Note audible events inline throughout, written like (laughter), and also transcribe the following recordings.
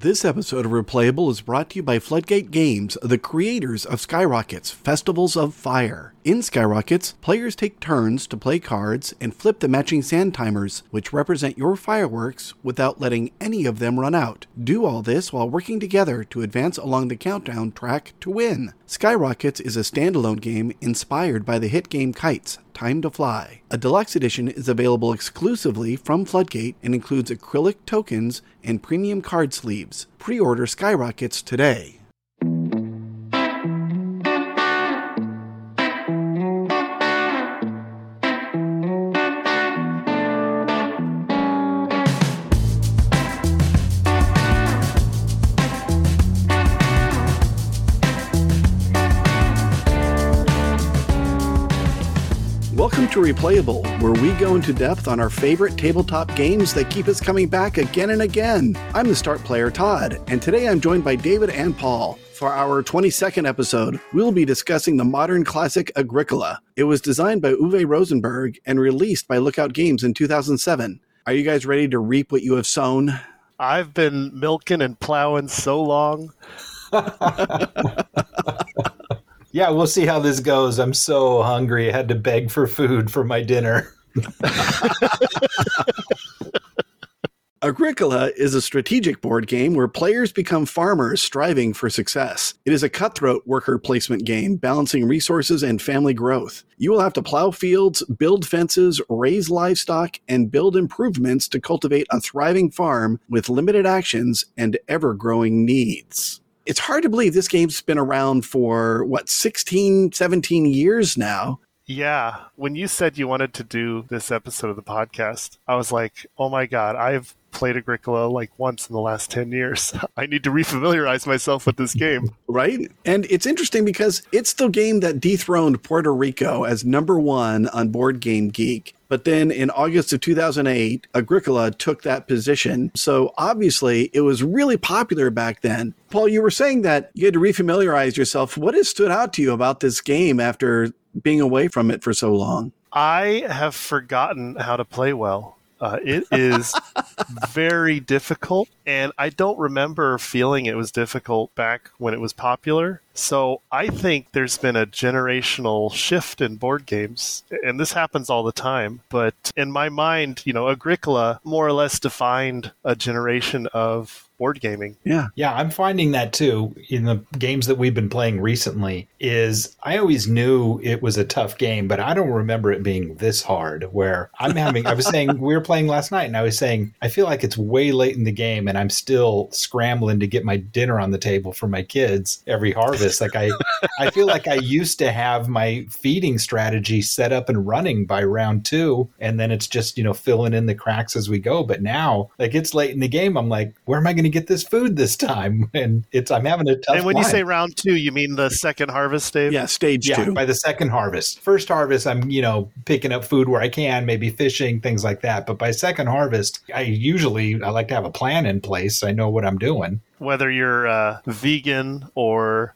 This episode of Replayable is brought to you by Floodgate Games, the creators of Skyrockets Festivals of Fire. In Skyrockets, players take turns to play cards and flip the matching sand timers, which represent your fireworks, without letting any of them run out. Do all this while working together to advance along the countdown track to win. Skyrockets is a standalone game inspired by the hit game Kites, Time to Fly. A deluxe edition is available exclusively from Floodgate and includes acrylic tokens and premium card sleeves. Pre order Skyrockets today. Replayable, where we go into depth on our favorite tabletop games that keep us coming back again and again. I'm the start player, Todd, and today I'm joined by David and Paul. For our 22nd episode, we'll be discussing the modern classic Agricola. It was designed by Uwe Rosenberg and released by Lookout Games in 2007. Are you guys ready to reap what you have sown? I've been milking and plowing so long. (laughs) Yeah, we'll see how this goes. I'm so hungry. I had to beg for food for my dinner. (laughs) Agricola is a strategic board game where players become farmers striving for success. It is a cutthroat worker placement game balancing resources and family growth. You will have to plow fields, build fences, raise livestock, and build improvements to cultivate a thriving farm with limited actions and ever growing needs. It's hard to believe this game's been around for what 16, 17 years now. Yeah, when you said you wanted to do this episode of the podcast, I was like, oh my God, I've played Agricola like once in the last 10 years. (laughs) I need to refamiliarize myself with this game. Right? And it's interesting because it's the game that dethroned Puerto Rico as number one on Board Game Geek. But then in August of 2008, Agricola took that position. So obviously it was really popular back then. Paul, you were saying that you had to refamiliarize yourself. What has stood out to you about this game after being away from it for so long? I have forgotten how to play well. Uh, it is very difficult, and I don't remember feeling it was difficult back when it was popular. So I think there's been a generational shift in board games, and this happens all the time. But in my mind, you know, Agricola more or less defined a generation of board gaming. Yeah. Yeah, I'm finding that too in the games that we've been playing recently is I always knew it was a tough game, but I don't remember it being this hard where I'm having I was (laughs) saying we were playing last night and I was saying I feel like it's way late in the game and I'm still scrambling to get my dinner on the table for my kids every harvest. Like I I feel like I used to have my feeding strategy set up and running by round 2 and then it's just, you know, filling in the cracks as we go, but now like it's late in the game I'm like where am I going to get this food this time? (laughs) And it's I'm having a tough. Time. And when line. you say round two, you mean the second harvest, Dave? Yeah, stage yeah, two. by the second harvest. First harvest, I'm you know picking up food where I can, maybe fishing, things like that. But by second harvest, I usually I like to have a plan in place. I know what I'm doing. Whether you're uh, vegan or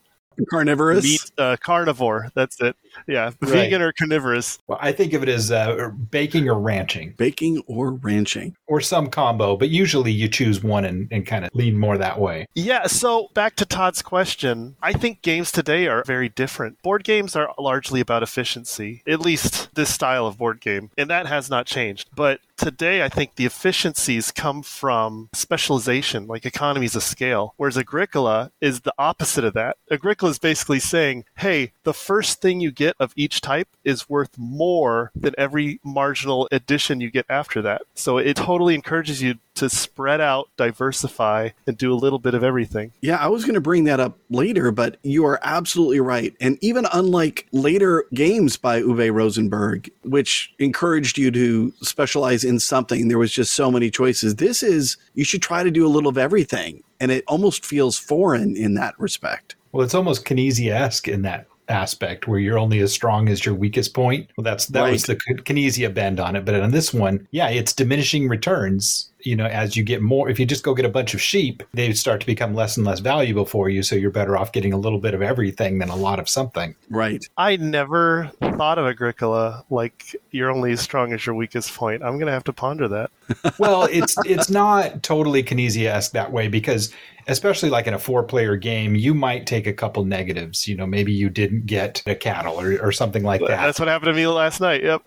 Carnivorous. meat uh, carnivore, that's it. Yeah, (laughs) Right. vegan or carnivorous. Well, I think of it as uh, baking or ranching Baking or ranching. or some combo, but usually you choose one and, and kind of lean more that way. Yeah, so back to Todd's question, I think games today are very different. Board games are largely about efficiency, at least this style of board game, and that has not changed. But today, I think the efficiencies come from specialization, like economies of scale, whereas Agricola is the opposite of that. Agricola is basically saying, hey, the first thing you get of each type is worth more than every marginal addition you get after that. So it totally encourages you to spread out, diversify, and do a little bit of everything. Yeah, I was going to bring that up later, but you are absolutely right. And even unlike later games by Uwe Rosenberg, which encouraged you to specialize in something, there was just so many choices. This is, you should try to do a little of everything. And it almost feels foreign in that respect. Well, it's almost Knizia-esque in that aspect where you're only as strong as your weakest point. Well, that's that was the Knizia bend on it, but on this one, yeah, it's diminishing returns. You know, as you get more, if you just go get a bunch of sheep, they start to become less and less valuable for you. So you're better off getting a little bit of everything than a lot of something. Right. I never thought of Agricola like you're only as strong as your weakest point. I'm going to have to ponder that. (laughs) well, it's it's not totally Knizia-esque that way because especially like in a four player game, you might take a couple negatives. You know, maybe you didn't get a cattle or, or something like that. That's what happened to me last night. Yep.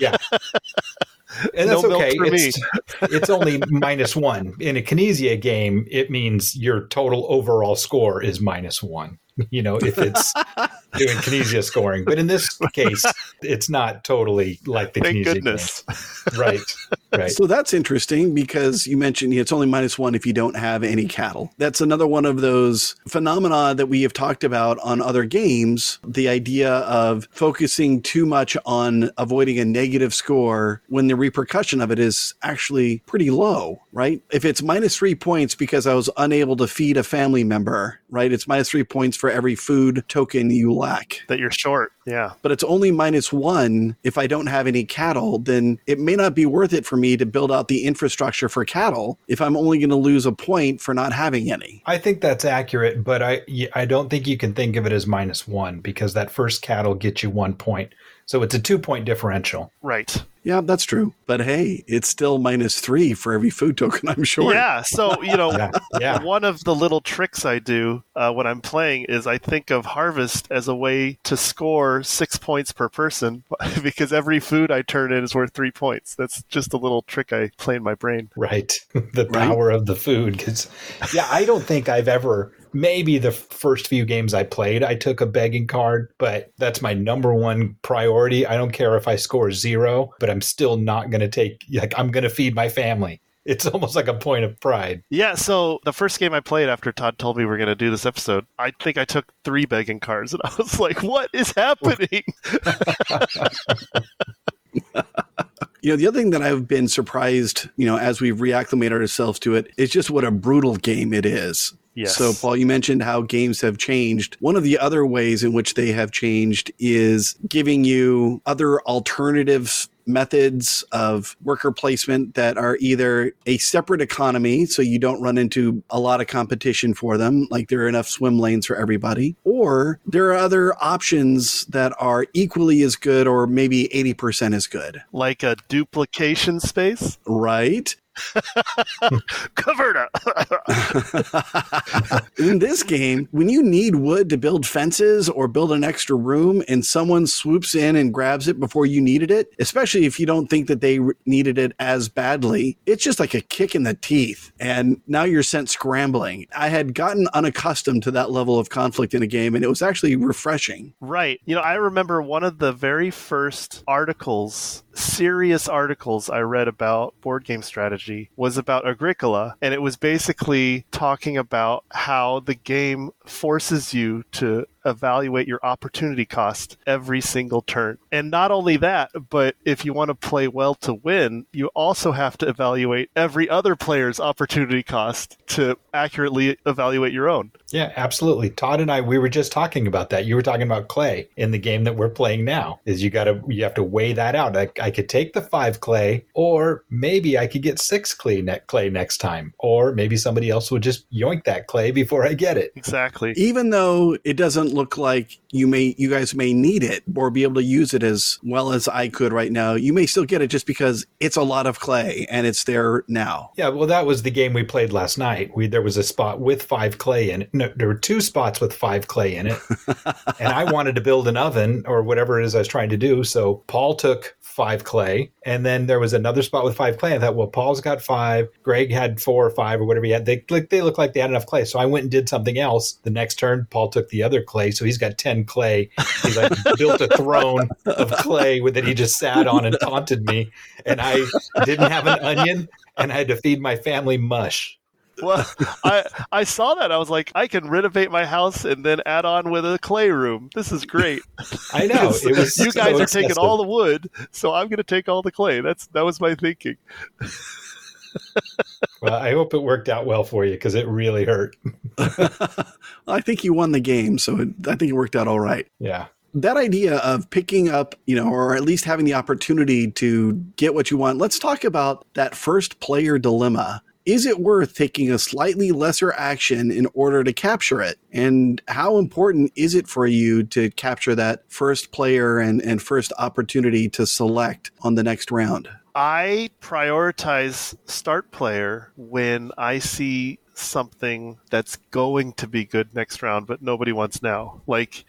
yeah. (laughs) And that's No okay. It's, it's only (laughs) minus one. In a Knizia game, it means your total overall score is minus one. You know, if it's (laughs) doing Knizia scoring. But in this case, it's not totally like the Thank Knizia goodness. game. Right. Right. So that's interesting because you mentioned it's only minus one if you don't have any cattle. That's another one of those phenomena that we have talked about on other games. The idea of focusing too much on avoiding a negative score when the repercussion of it is actually pretty low, right? If it's minus three points because I was unable to feed a family member, right? It's minus three points for every food token you lack That you're short. Yeah. but it's only minus one if I don't have any cattle, then it may not be worth it for me to build out the infrastructure for cattle if I'm only going to lose a point for not having any. I think that's accurate, but I I don't think you can think of it as minus one because that first cattle gets you one point. So it's a two point differential. Right. Yeah, that's true. But hey, it's still minus three for every food token I'm sure. Yeah. So, you know, Yeah. Yeah. one of the little tricks I do uh, when I'm playing is I think of harvest as a way to score six points per person (laughs) because every food I turn in is worth three points. That's just a little trick I play in my brain. Right. (laughs) The Right. power of the food. Because, yeah, I don't think I've ever, maybe the first few games I played, I took a begging card, but that's my number one priority. I don't care if I score zero, but I'm still not going to take, like, I'm going to feed my family. It's (laughs) almost like a point of pride. Yeah, so the first game I played after Todd told me we are going to do this episode, I think I took three begging cards, and (laughs) I was like, "What is happening?" (laughs) You know, the other thing that I've been surprised, you know, as we've reacclimated ourselves to it, is just what a brutal game it is. Yes. So, Paul, you mentioned how games have changed. One of the other ways in which they have changed is giving you other alternative methods of worker placement that are either a separate economy, so you don't run into a lot of competition for them, like there are enough swim lanes for everybody, or there are other options that are equally as good or maybe 80% as good, like a duplication space. right? (laughs) Caverna. (laughs) in this game, when you need wood to build fences or build an extra room and someone swoops in and grabs it before you needed it, especially if you don't think that they needed it as badly, it's just like a kick in the teeth. And now you're sent scrambling. I had gotten unaccustomed to that level of conflict in a game, and it was actually refreshing. right. You know, I remember one of the very first articles, serious articles I read about board game strategy was about Agricola, and it was basically talking about how the game forces you to evaluate your opportunity cost every single turn. And not only that, but if you want to play well to win, you also have to evaluate every other player's opportunity cost to accurately evaluate your own. Yeah, absolutely. Todd and I, we were just talking about that. You were talking about clay in the game that we're playing now. Is you got to you have to weigh that out. I, I could take the five clay, or maybe I could get six clay, ne- clay next time, or maybe somebody else would just yoink that clay before I get it. Exactly. Even though it doesn't look like you may you guys may need it or be able to use it as well as I could right now, you may still get it just because it's a lot of clay and it's there now. Yeah, well, that was the game we played last night. We there was a spot with five clay in it. No, there were two spots with five clay in it, (laughs) and I wanted to build an oven or whatever it is I was trying to do. So Paul took five clay, and then there was another spot with five clay. I thought, well, Paul's got five, Greg had four or five or whatever he had. They like they look like they had enough clay. So I went and did something else. The next turn, Paul took the other clay, so he's got ten clay. He's like (laughs) built a throne of clay with that he just sat on and taunted me, and I didn't have an onion, and I had to feed my family mush. Well, I I saw that. I was like, I can renovate my house and then add on with a clay room. This is great. (laughs) I know it was. you so guys are taking all the wood, so I'm going to take all the clay. That's that was my thinking. Well, I hope it worked out well for you because it really hurt. (laughs) I think you won the game, so it, I think it worked out all right. Yeah. that idea of picking up, you know, or at least having the opportunity to get what you want. Let's talk about that first player dilemma. Is it worth taking a slightly lesser action in order to capture it? And how important is it for you to capture that first player and, and first opportunity to select on the next round? I prioritize start player when I see something that's going to be good next round, but nobody wants now. Like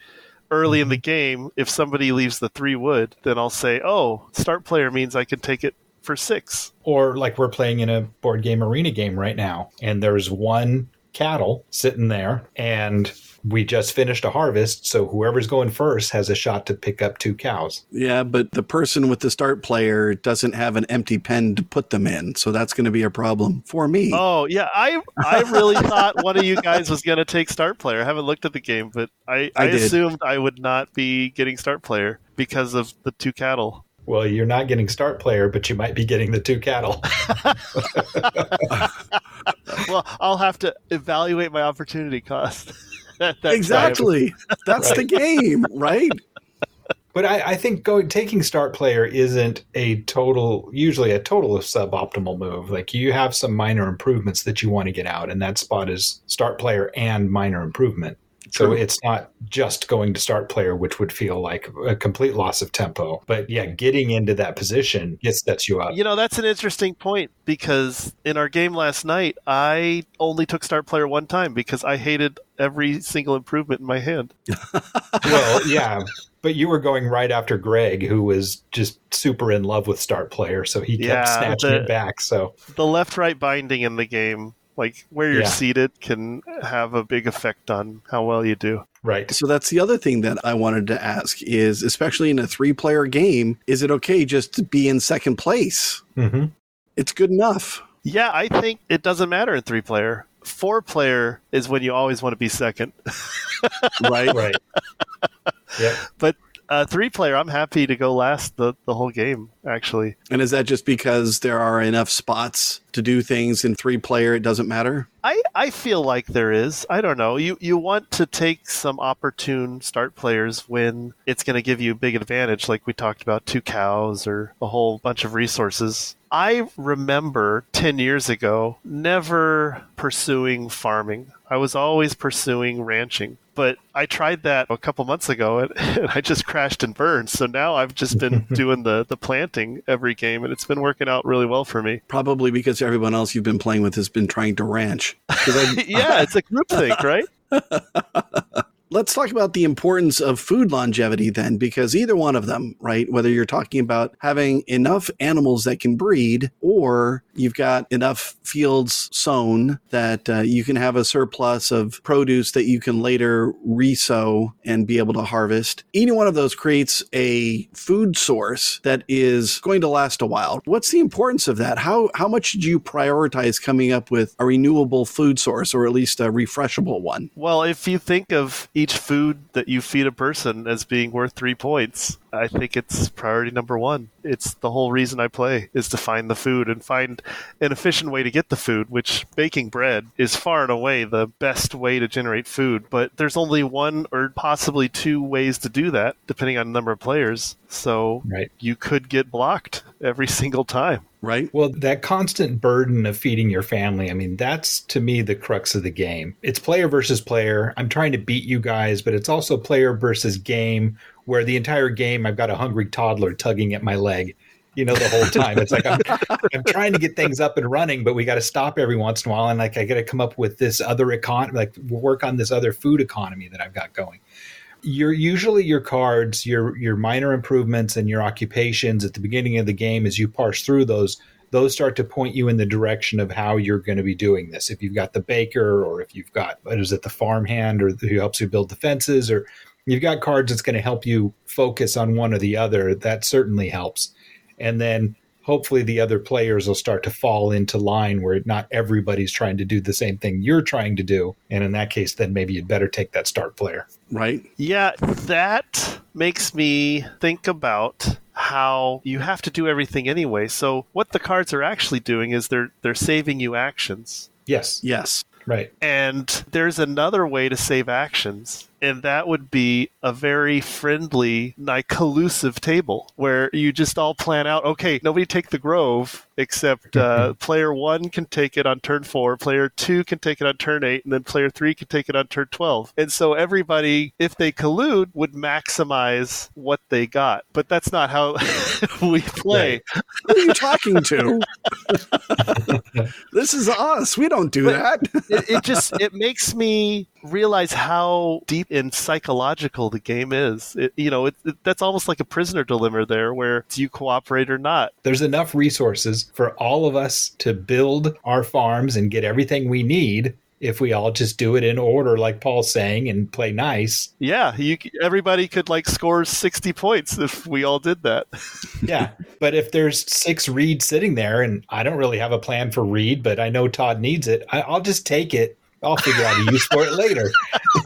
early in mm-hmm. the game, if somebody leaves the three wood, then I'll say, oh, start player means I can take it for six. Or like we're playing in a board game arena game right now, and there's one cattle sitting there, and we just finished a harvest, so whoever's going first has a shot to pick up two cows. Yeah, but the person with the start player doesn't have an empty pen to put them in, so that's going to be a problem for me. Oh yeah, I I really (laughs) thought one of you guys was going to take start player. I haven't looked at the game, but I I, I assumed I would not be getting start player because of the two cattle. Well, you're not getting start player, but you might be getting the two cattle. (laughs) (laughs) Well, I'll have to evaluate my opportunity cost. at (laughs) that time. exactly. That's the game, right? But I, I think going taking start player isn't a total usually a total suboptimal move. Like you have some minor improvements that you want to get out, and that spot is start player and minor improvement. So True. it's not just going to start player, which would feel like a complete loss of tempo. But yeah, getting into that position it sets you up. You know, that's an interesting point because in our game last night, I only took start player one time because I hated every single improvement in my hand. (laughs) well, yeah. But you were going right after Greg, who was just super in love with start player, so he kept Yeah, snatching the- it back. So The left right binding in the game, like where you're Yeah. seated, can have a big effect on how well you do. right, So that's the other thing that I wanted to ask is especially in a three-player game, is it okay just to be in second place? hmm It's good enough. Yeah, I think it doesn't matter in three player. Four player is when you always want to be second. (laughs) Right? right. (laughs) Yep. But uh, three player, I'm happy to go last the, the whole game, actually. And is that just because there are enough spots to do things in three player it doesn't matter? I, I feel like there is. I don't know. You you want to take some opportune start players when it's going to give you a big advantage, like we talked about two cows or a whole bunch of resources. I remember 10 years ago never pursuing farming. I was always pursuing ranching. But I tried that a couple months ago and, (laughs) and I just crashed and burned. So now I've just been (laughs) doing the, the planting every game and it's been working out really well for me. Probably because everyone else you've been playing with has been trying to ranch. (laughs) Yeah, it's a group thing, right? Let's talk about the importance of food longevity then, because either one of them, right? Whether you're talking about having enough animals that can breed or you've got enough fields sown that uh, you can have a surplus of produce that you can later resow and be able to harvest. Either one of those creates a food source that is going to last a while. What's the importance of that? How, how much did you prioritize coming up with a renewable food source or at least a refreshable one? Well, if you think of each food that you feed a person as being worth three points, I think it's priority number one. It's the whole reason I play is to find the food and find an efficient way to get the food, which baking bread is far and away the best way to generate food. But there's only one or possibly two ways to do that, depending on the number of players. So Right. you could get blocked every (laughs) single time. Right? Well, that constant burden of feeding your family, I mean, that's to me the crux of the game. It's player versus player. I'm trying to beat you guys, but it's also player versus game, where the entire game I've got a hungry toddler tugging at my leg. You know, the whole time. It's like I'm, (laughs) I'm trying to get things up and running, but we got to stop every once in a while. And like, I got to come up with this other econ, like work on this other food economy that I've got going your usually your cards, your your minor improvements and your occupations at the beginning of the game as you parse through those, those start to point you in the direction of how you're going to be doing this. If you've got the baker or if you've got what is it, the farmhand or who helps you build the fences or you've got cards that's going to help you focus on one or the other, that certainly helps. And then hopefully the other players will start to fall into line where not everybody's trying to do the same thing you're trying to do. And in that case, then maybe you'd better take that start player. Right? Yeah, that makes me think about how you have to do everything anyway. So what the cards are actually doing is they're they're saving you actions. Yes. Yes. Right. And there's another way to save actions. And that would be a very friendly, like collusive table where you just all plan out. Okay, nobody take the grove except (laughs) uh, player one can take it on turn four, player two can take it on turn eight, and then player three can take it on turn twelve. And so everybody, if they collude, would maximize what they got. But that's not how (laughs) we play. Who are you talking to? (laughs) this is us. We don't do But- that. it, it just it makes me realize how deep and psychological the game is. It, you know, it, it, that's almost like a prisoner dilemma there, where do you cooperate or not? There's enough resources for all of us to build our farms and get everything we need if we all just do it in order, like Paul's saying, and play nice. Yeah, you everybody could like score sixty points if we all did that. (laughs) Yeah. but if there's six Reed sitting there and I don't really have a plan for Reed, but I know Todd needs it, I, I'll just take it. I'll figure out a use for it later,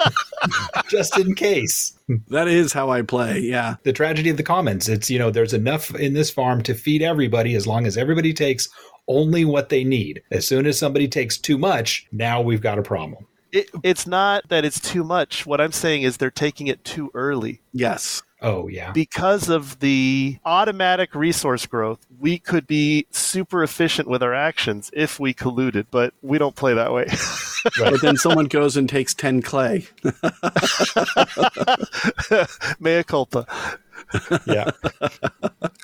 (laughs) just in case. that is how I play. Yeah. the tragedy of the commons. It's, you know, there's enough in this farm to feed everybody as long as everybody takes only what they need. As soon as somebody takes too much, now we've got a problem. It, it's not that it's too much. What I'm saying is they're taking it too early. Yes. Oh, yeah. because of the automatic resource growth, we could be super efficient with our actions if we colluded, but we don't play that way. But then someone goes and takes 10 clay. (laughs) Mea culpa. (laughs) Yeah.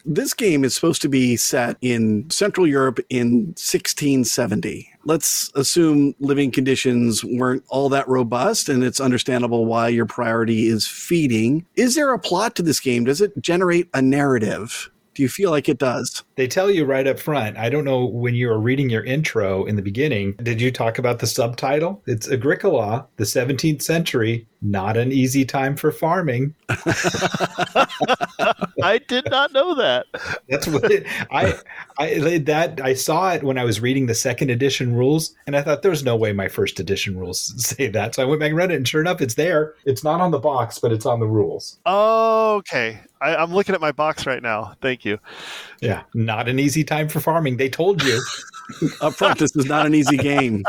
This game is supposed to be set in Central Europe in 1670. Let's assume living conditions weren't all that robust, and it's understandable why your priority is feeding. Is there a plot to this game? Does it generate a narrative? Do you feel like it does? They tell you right up front. I don't know when you were reading your intro in the beginning, did you talk about the subtitle? It's Agricola, the 17th century, not an easy time for farming. (laughs) (laughs) I did not know that. That's what it, I I that I saw it when I was reading the second edition rules, and I thought there's no way my first edition rules (laughs) say that. So I went back and read it, and sure enough, it's there. It's not on the box, but it's on the rules. Okay. I, I'm looking at my box right now. Thank you. Yeah, not an easy time for farming. They told you. Up front, this is not an easy game.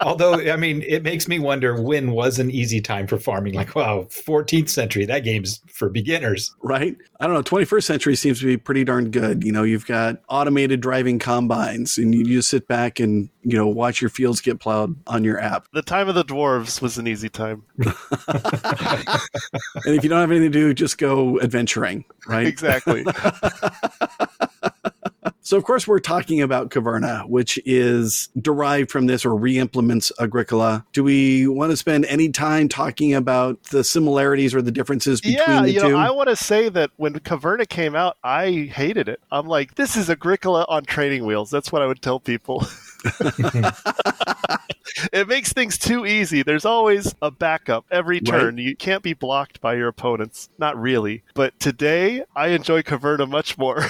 Although, I mean, it makes me wonder when was an easy time for farming. Like, wow, 14th century, that game's for beginners. right? I don't know. 21st century seems to be pretty darn good. You know, you've got automated driving combines, and you just sit back and you know watch your fields get plowed on your app. The time of the dwarves was an easy time. (laughs) (laughs) And if you don't have anything to do, just go adventuring, right? Exactly. (laughs) So, of course, we're talking about Caverna, which is derived from this or re-implements Agricola. Do we want to spend any time talking about the similarities or the differences between yeah, the you two? know, I want to say that when Caverna came out, I hated it. I'm like, this is Agricola on training wheels. That's what I would tell people. (laughs) it makes things too easy. There's always a backup every turn. You can't be blocked by your opponents. Not really. But today, I enjoy Caverna much more. (laughs)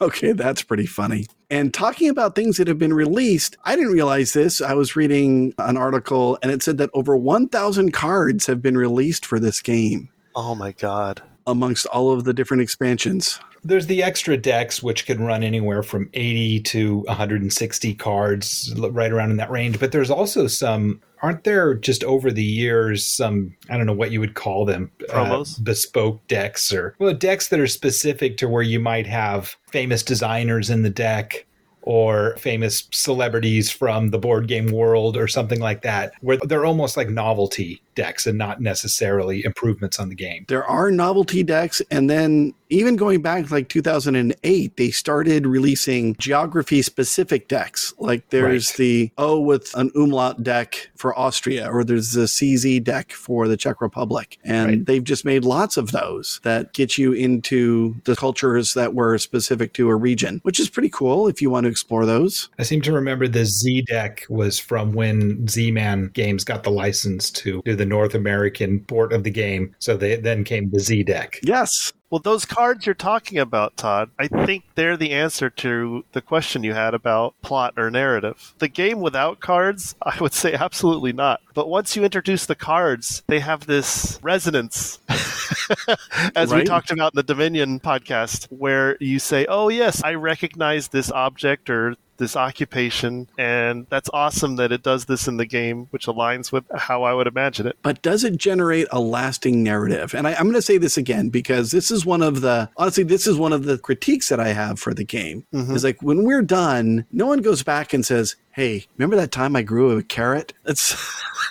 Okay, that's pretty funny. And talking about things that have been released, I didn't realize this. I was reading an article and it said that over 1,000 cards have been released for this game oh my god. Amongst all of the different expansions. There's the extra decks, which can run anywhere from 80 to 160 cards, right around in that range. But there's also some, aren't there just over the years some, I don't know what you would call them, uh, Promos? bespoke decks or, well, decks that are specific to where you might have famous designers in the deck or famous celebrities from the board game world or something like that, where they're almost like novelty decks and not necessarily improvements on the game. There are novelty decks, and then even going back like 2008, they started releasing geography specific decks. Like there's Right. the O with an umlaut deck for Austria, or there's the CZ deck for the Czech Republic. And Right. they've just made lots of those that get you into the cultures that were specific to a region, which is pretty cool if you want to explore those. I seem to remember the Z deck was from when Z Man Games got the license to do the North American port of the game. So they then came the Z deck. Yes. Well, those cards you're talking about, Todd, I think they're the answer to the question you had about plot or narrative. The game without cards, (laughs) I would say absolutely not. But once you introduce the cards, they have this resonance, (laughs) as we talked about in the Dominion podcast, where you say, oh, yes, I recognize this object or this occupation, and that's awesome that it does this in the game, which aligns with how I would imagine it. But does it generate a lasting narrative? And I, I'm going to say this again because this is one of the honestly, this is one of the critiques that I have for the game. Mm-hmm. Is like when we're done, no one goes back and says, "Hey, remember that time I grew a carrot?" It's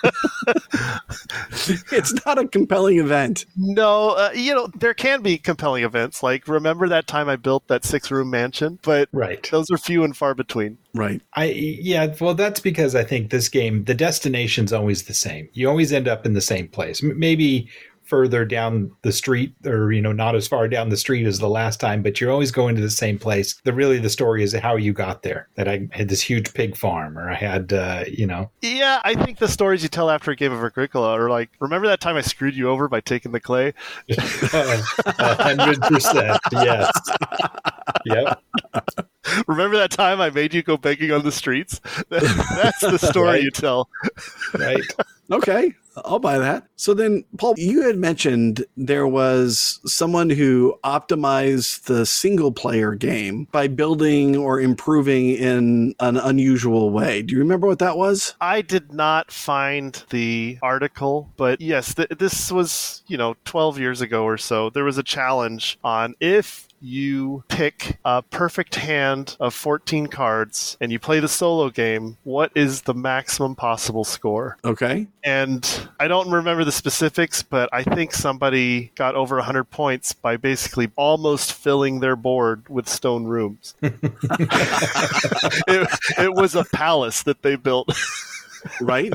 (laughs) it's not a compelling event. No, uh, you know, there can be compelling events. Like, remember that time I built that six room mansion? But Right. those are few and far between. Right. I yeah, well that's because I think this game the destination's always the same. You always end up in the same place. M- maybe further down the street or you know not as far down the street as the last time, but you're always going to the same place. The really the story is how you got there. That I had this huge pig farm or I had uh, you know Yeah, I think the stories you tell after a game of Agricola are like, remember that time I screwed you over by taking the clay? (laughs) (laughs) hundred percent. Yes. Yep. Remember that time I made you go begging on the streets? (laughs) That's the story Right. you tell. Right. Okay, I'll buy that. So then, Paul, you had mentioned there was someone who optimized the single player game by building or improving in an unusual way. Do you remember what that was? I did not find the article, but yes, th- this was, you know, 12 years ago or so. There was a challenge on if you pick a perfect hand of 14 cards and you play the solo game, what is the maximum possible score? Okay. And I don't remember the specifics, but I think somebody got over 100 points by basically almost filling their board with stone rooms. (laughs) (laughs) it, it was a palace that they built. Right?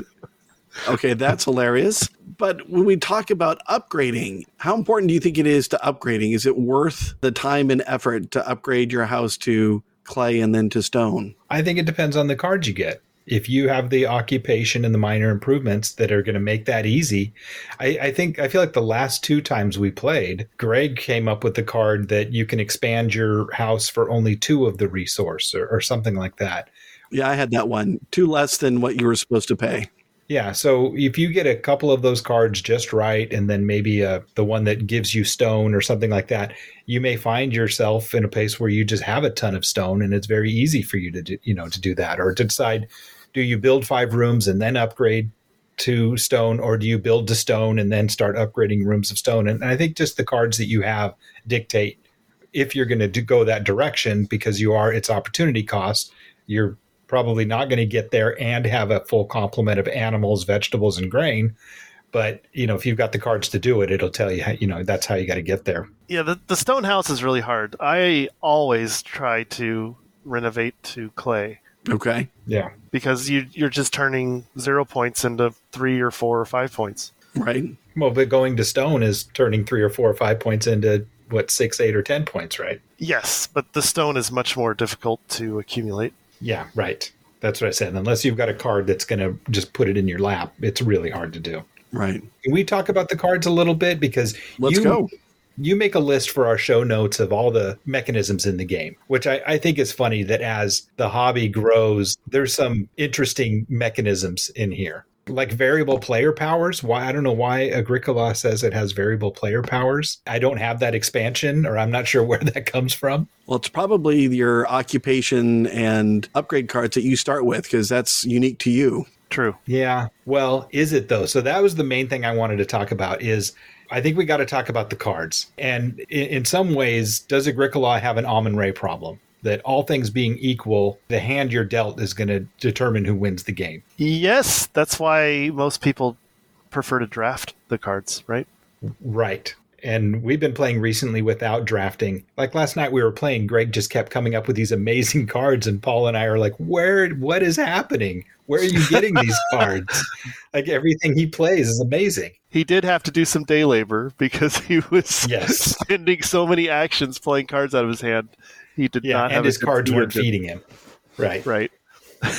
Okay, that's hilarious. But when we talk about upgrading, how important do you think it is to upgrading? Is it worth the time and effort to upgrade your house to clay and then to stone? I think it depends on the cards you get. If you have the occupation and the minor improvements that are going to make that easy, I, I think I feel like the last two times we played, Greg came up with the card that you can expand your house for only two of the resource or, or something like that. Yeah, I had that one. Two less than what you were supposed to pay. Yeah, so if you get a couple of those cards just right, and then maybe uh, the one that gives you stone or something like that, you may find yourself in a place where you just have a ton of stone, and it's very easy for you to do, you know to do that, or to decide do you build five rooms and then upgrade to stone, or do you build to stone and then start upgrading rooms of stone? And I think just the cards that you have dictate if you're going to go that direction because you are its opportunity cost. You're probably not going to get there and have a full complement of animals, vegetables, and grain. But you know, if you've got the cards to do it, it'll tell you. How, you know, that's how you got to get there. Yeah, the, the stone house is really hard. I always try to renovate to clay Okay. Yeah, because you, you're just turning zero points into three or four or five points. Right. well, but going to stone is turning three or four or five points into what six, eight, or ten points, right? Yes, but the stone is much more difficult to accumulate. Yeah, right. That's what I said. Unless you've got a card that's going to just put it in your lap, it's really hard to do. Right. Can we talk about the cards a little bit because Let's you, go. you make a list for our show notes of all the mechanisms in the game, which I, I think is funny that as the hobby grows, there's some interesting mechanisms in here. Like variable player powers. Why I don't know why Agricola says it has variable player powers. I don't have that expansion, or I'm not sure (laughs) where that comes from. Well, it's probably your occupation and upgrade cards that you start with because that's unique to you. True. Yeah. Well, is it though? So that was the main thing I wanted to talk about is I think we got to talk about the cards. And in, in some ways, does Agricola have an Almond Ray problem? That all things being equal, the hand you're dealt is going to determine who wins the game. Yes, that's why most people prefer to draft the cards, right? Right. And we've been playing recently without drafting. Like last night we were playing, Greg just kept coming up with these amazing (laughs) cards and Paul and I are like, "Where what is happening? Where are you getting these (laughs) cards?" Like everything he plays is amazing. He did have to do some day labor because (laughs) he was Yes. spending so many actions playing cards out of his hand. He did Yeah, not and his cards weren't feeding him. Right. Right. (laughs)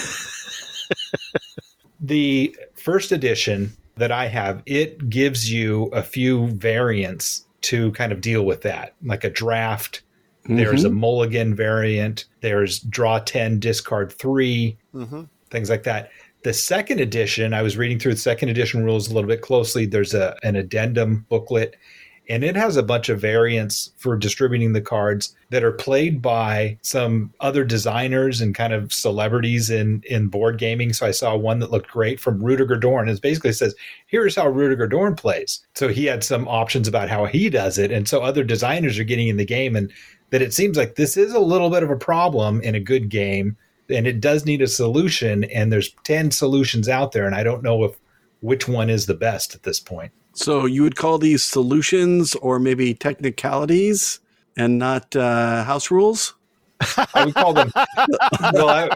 The first edition that I have, it gives you a few variants to kind of deal with that, like a draft. There's a mulligan variant. There's draw 10, discard 3, hmm things like that. The second edition, I was reading through the second edition rules a little bit closely. There's a an addendum booklet, and it has a bunch of variants for distributing the cards that are played by some other designers and kind of celebrities in in board gaming. So I saw one that looked great from Rudiger Dorn. It basically says, "Here's how Rudiger Dorn plays." So he had some options about how he does it, and so other designers are getting in the game, and that it seems like this is a little bit of a problem in a good game and it does need a solution and there's 10 solutions out there and i don't know if which one is the best at this point So you would call these solutions or maybe technicalities and not uh, house rules? i would call them well I,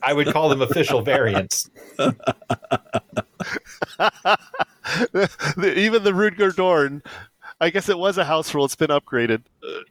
I would call them official variants Even the Rudiger Dorn, I guess it was a house rule. It's been upgraded.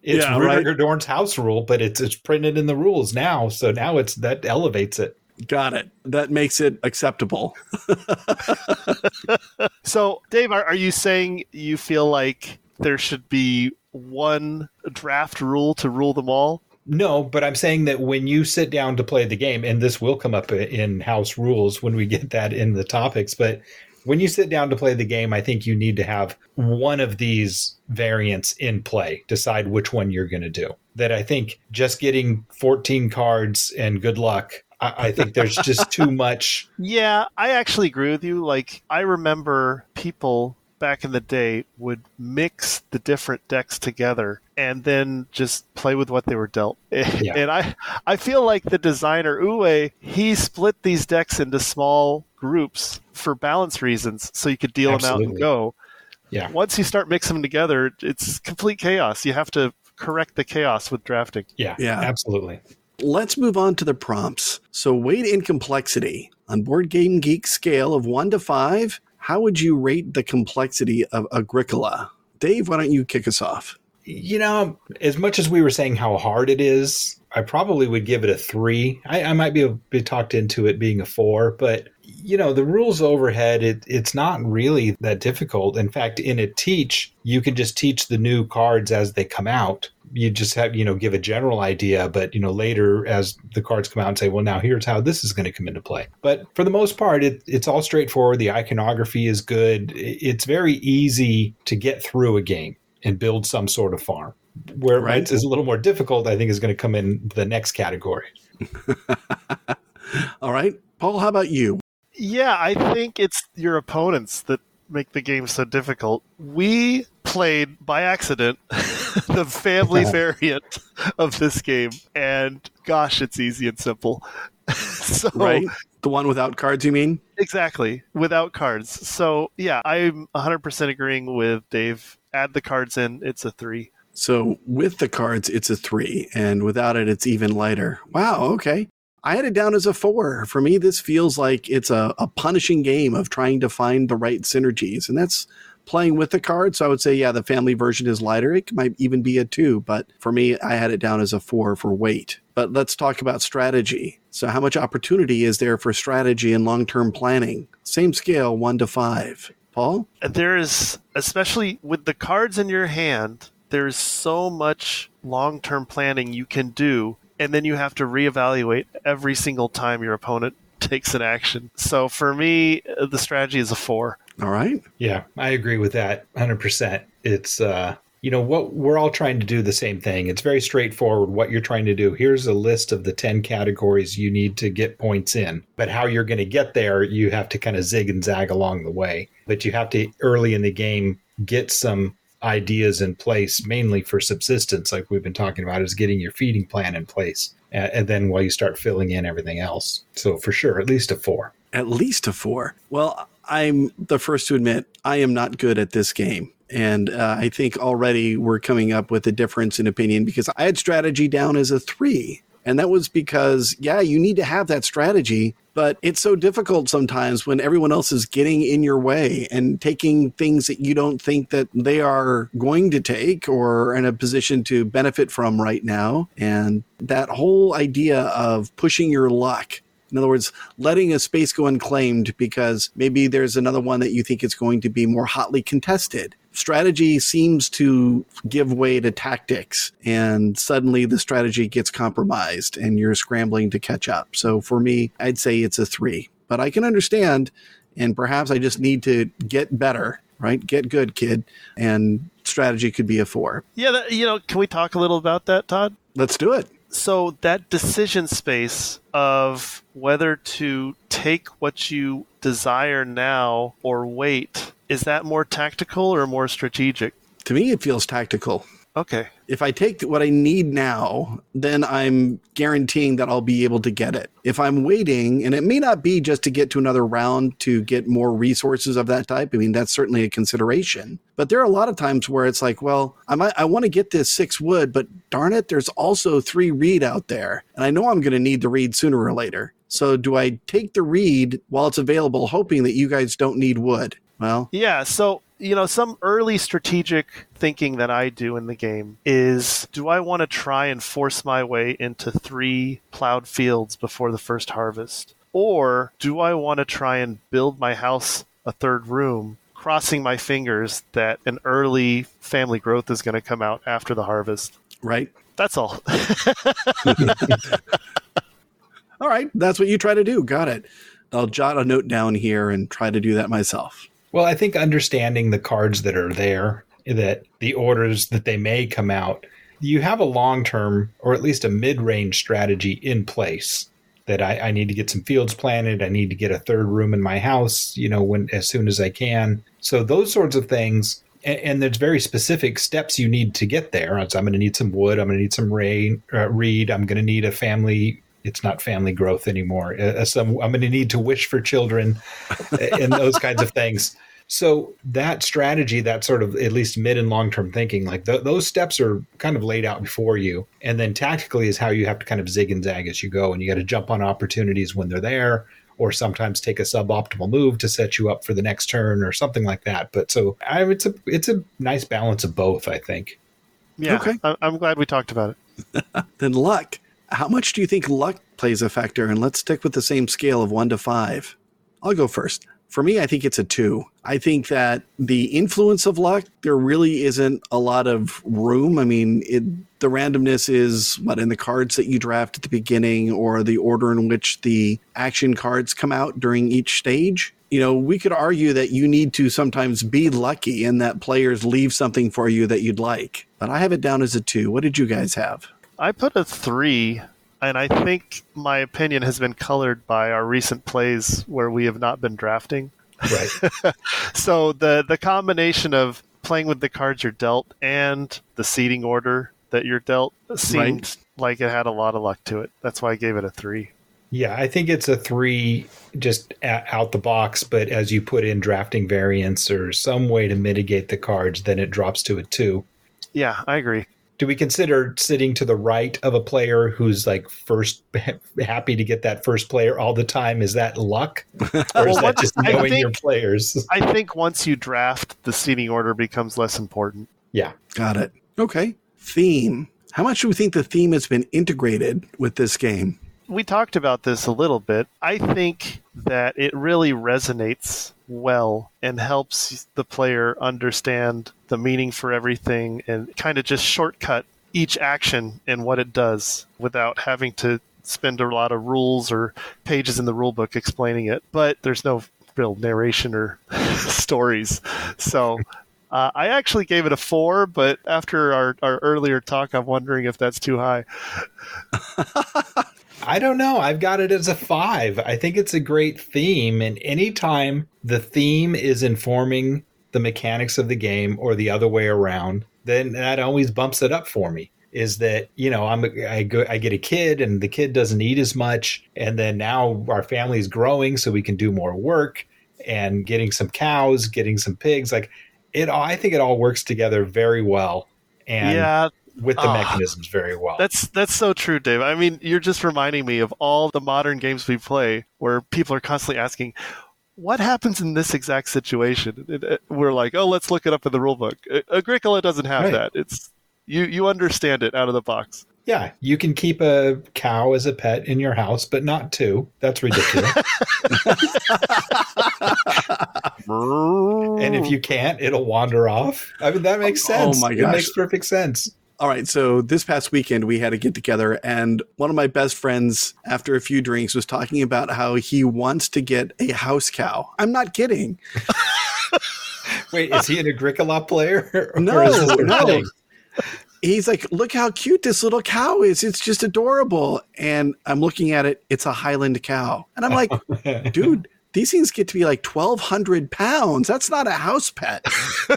it's Yeah, Rudiger Dorn's house rule but it's it's printed in the rules now so now it's that elevates it Got it. That makes it acceptable. (laughs) So, Dave, are, are you saying you feel like there should be one draft rule to rule them all? No, but I'm saying that when you sit down to play the game, and this will come up in house rules when we (laughs) get that in the topics, but when you sit down to play the game, I think you need to have one of these variants in play, decide which one you're going to do. That I think just getting 14 cards and good luck, I, I think there's just too much. (laughs) Yeah, I actually agree with you. Like, I remember people back in the day would mix the different decks together and then just play with what they were dealt. (laughs) And I, I feel like the designer Uwe, he split these decks into small groups for balance reasons, so you could deal them out and go. Yeah. Once you start mixing them together, it's complete chaos. You have to correct the chaos with drafting. Yeah, Yeah. absolutely. Let's move on to the prompts. So, weight and complexity. On Board Game Geek scale of 1 to 5, how would you rate the complexity of Agricola? Dave, why don't you kick us off? You know, as much as we were saying how hard it is, I probably would give it a three. I, I might be, be talked into it being a four, but you know, the rules overhead, it, it's not really that difficult. In fact, in a teach, you can just teach the new cards as they come out. You just have, you know, give a general idea, but, you know, later as the cards come out and say, well, now here's how this is going to come into play. But for the most part, it, it's all straightforward. The iconography is good. It's very easy to get through a game and build some sort of farm. Where Right. it is a little more difficult, I think, is going to come in the next category. (laughs) All right. Paul, how about you? Yeah, I think it's your opponents that make the game so difficult. We played by accident (laughs) the family (laughs) variant of this game, and gosh, it's easy and simple. (laughs) so, Right? The one without cards, you mean? exactly, without cards. So, yeah, I'm 100% agreeing with Dave. Add the cards in, it's a three. So, with the cards, it's a 3, and without it, it's even lighter. Wow, okay. I had it down as a 4. For me, this feels like it's a, a punishing game of trying to find the right synergies, and that's playing with the cards. So, I would say, yeah, the family version is lighter. It might even be a 2, but for me, I had it down as a 4 for weight. But let's talk about strategy. So, how much opportunity is there for strategy and long term planning? Same scale, 1 to 5. Paul? there is especially with the cards in your hand there's so much long-term planning you can do and then you have to reevaluate every single time your opponent (laughs) takes an action so for me the strategy is a four All right. Yeah, I agree with that 100%. It's, uh, you know, what we're all trying to do the same thing. It's very straightforward what you're trying to do. Here's a list of the 10 categories you need to get points in. But how you're going to get there, you have to kind of zig and zag along the way. But you have to, early in the game, get some ideas in place, mainly for subsistence, like we've been talking about, is getting your feeding plan in place. And, and then while you start filling in everything else. So for sure, at least a four. At least a four. Well, I'm the first to admit I am not good at this game. And uh, I think already we're coming up with a difference in opinion because I had strategy down as a three. And that was because, yeah, you need to have that strategy, but it's so difficult sometimes when everyone else is getting in your way and taking things that you don't think that they are going to take or in a position to benefit from right now. And that whole idea of pushing your luck in other words, letting a space go unclaimed because maybe there's another one that you think is going to be more hotly contested. Strategy seems to give way to tactics, and suddenly the strategy gets compromised and you're scrambling to catch up. So for me, I'd say it's a three, but I can understand, and perhaps I just need to get better, right? Get good, kid, and strategy could be a four. Yeah, that, you know, can we talk a little about that, Todd? Let's do it. So that decision space of whether to take what you desire now or wait, is that more tactical or more strategic? To me, it feels tactical. Okay. If I take what I need now, then I'm guaranteeing that I'll be able to get it. If I'm waiting, and it may not be just to get to another round to get more resources of that type, I mean, that's certainly a consideration. But there are a lot of times where it's like, well, I, might, I want to get this six wood, but darn it, there's also three reed out there. And I know I'm going to need the reed sooner or later. So do I take the reed while it's available, hoping that you guys don't need wood? Well, yeah. So you know, some early strategic thinking that I do in the game is do I want to try and force my way into three plowed fields before the first harvest? Or do I want to try and build my house a third room, crossing my fingers that an early family growth is going to come out after the harvest? Right. That's all. (laughs) (laughs) all right. That's what you try to do. Got it. I'll jot a note down here and try to do that myself. Well, I think understanding the cards that are there, that the orders that they may come out, you have a long term or at least a mid range strategy in place. That I, I, need to get some fields planted. I need to get a third room in my house, you know, when as soon as I can. So those sorts of things, and, there's very specific steps you need to get there. So I'm going to need some wood. I'm going to need some rain, uh, reed. I'm going to need a family it's not family growth anymore. Uh, some, I'm going to need to wish for children and those kinds of things. So that strategy, that sort of at least mid and long term thinking, like th- those steps are kind of laid out before you. And then tactically is how you have to kind of zig and zag as you go. And you got to jump on opportunities when they're there, or sometimes take a suboptimal move to set you up for the next turn or something like that. But so I, it's a it's a nice balance of both, I think. Yeah, okay. I, I'm glad we talked about it. (laughs) then luck. How much do you think luck plays a factor? And let's stick with the same scale of one to five. I'll go first. For me, I think it's a two. I think that the influence of luck, there really isn't a lot of room. I mean, it, the randomness is what in the cards that you draft at the beginning or the order in which the action cards come out during each stage. You know, we could argue that you need to sometimes be lucky and that players leave something for you that you'd like. But I have it down as a two. What did you guys have? I put a three and I think my opinion has been colored by our recent plays where we have not been drafting. Right. (laughs) so the the combination of playing with the cards you're dealt and the seating order that you're dealt seemed right. like it had a lot of luck to it. That's why I gave it a three. Yeah, I think it's a three just out the box, but as you put in drafting variants or some way to mitigate the cards, then it drops to a two. Yeah, I agree do we consider sitting to the right of a player who's like first (laughs) happy to get that first player all the time? Is that luck, (laughs) or is that just knowing think, your players? (laughs) I think once you draft, the seating order becomes less important. Yeah, got it. Okay, theme. How much do we think the theme has been integrated with this game? We talked about this a little bit. I think that it really resonates well and helps the player understand the meaning for everything and kind of just shortcut each action and what it does without having to spend a lot of rules or pages in the rulebook explaining it. But there's no real narration or (laughs) stories. So uh, I actually gave it a four, but after our, our earlier talk, I'm wondering if that's too high. (laughs) I don't know. I've got it as a five. I think it's a great theme. And anytime the theme is informing the mechanics of the game or the other way around, then that always bumps it up for me. Is that you know I'm I go I get a kid and the kid doesn't eat as much, and then now our family is growing, so we can do more work and getting some cows, getting some pigs. Like it, I think it all works together very well. And yeah, with the uh, mechanisms very well. That's that's so true, Dave. I mean, you're just reminding me of all the modern games we play where people are constantly asking, "What happens in this exact situation?" we're like, "Oh, let's look it up in the rulebook." Agricola doesn't have right. that. It's you you understand it out of the box. Yeah, you can keep a cow as a pet in your house, but not two. That's ridiculous. (laughs) and if you can't, it'll wander off. I mean, that makes oh sense. Oh my gosh. It makes perfect sense. All right, so this past weekend we had a get together, and one of my best friends, after a few drinks, was talking about how he wants to get a house cow. I'm not kidding. (laughs) Wait, is he an Agricola player? No, is this their no. He's like, look how cute this little cow is. It's just adorable. And I'm looking at it. It's a Highland cow. And I'm like, (laughs) dude, these things get to be like 1,200 pounds. That's not a house pet. (laughs)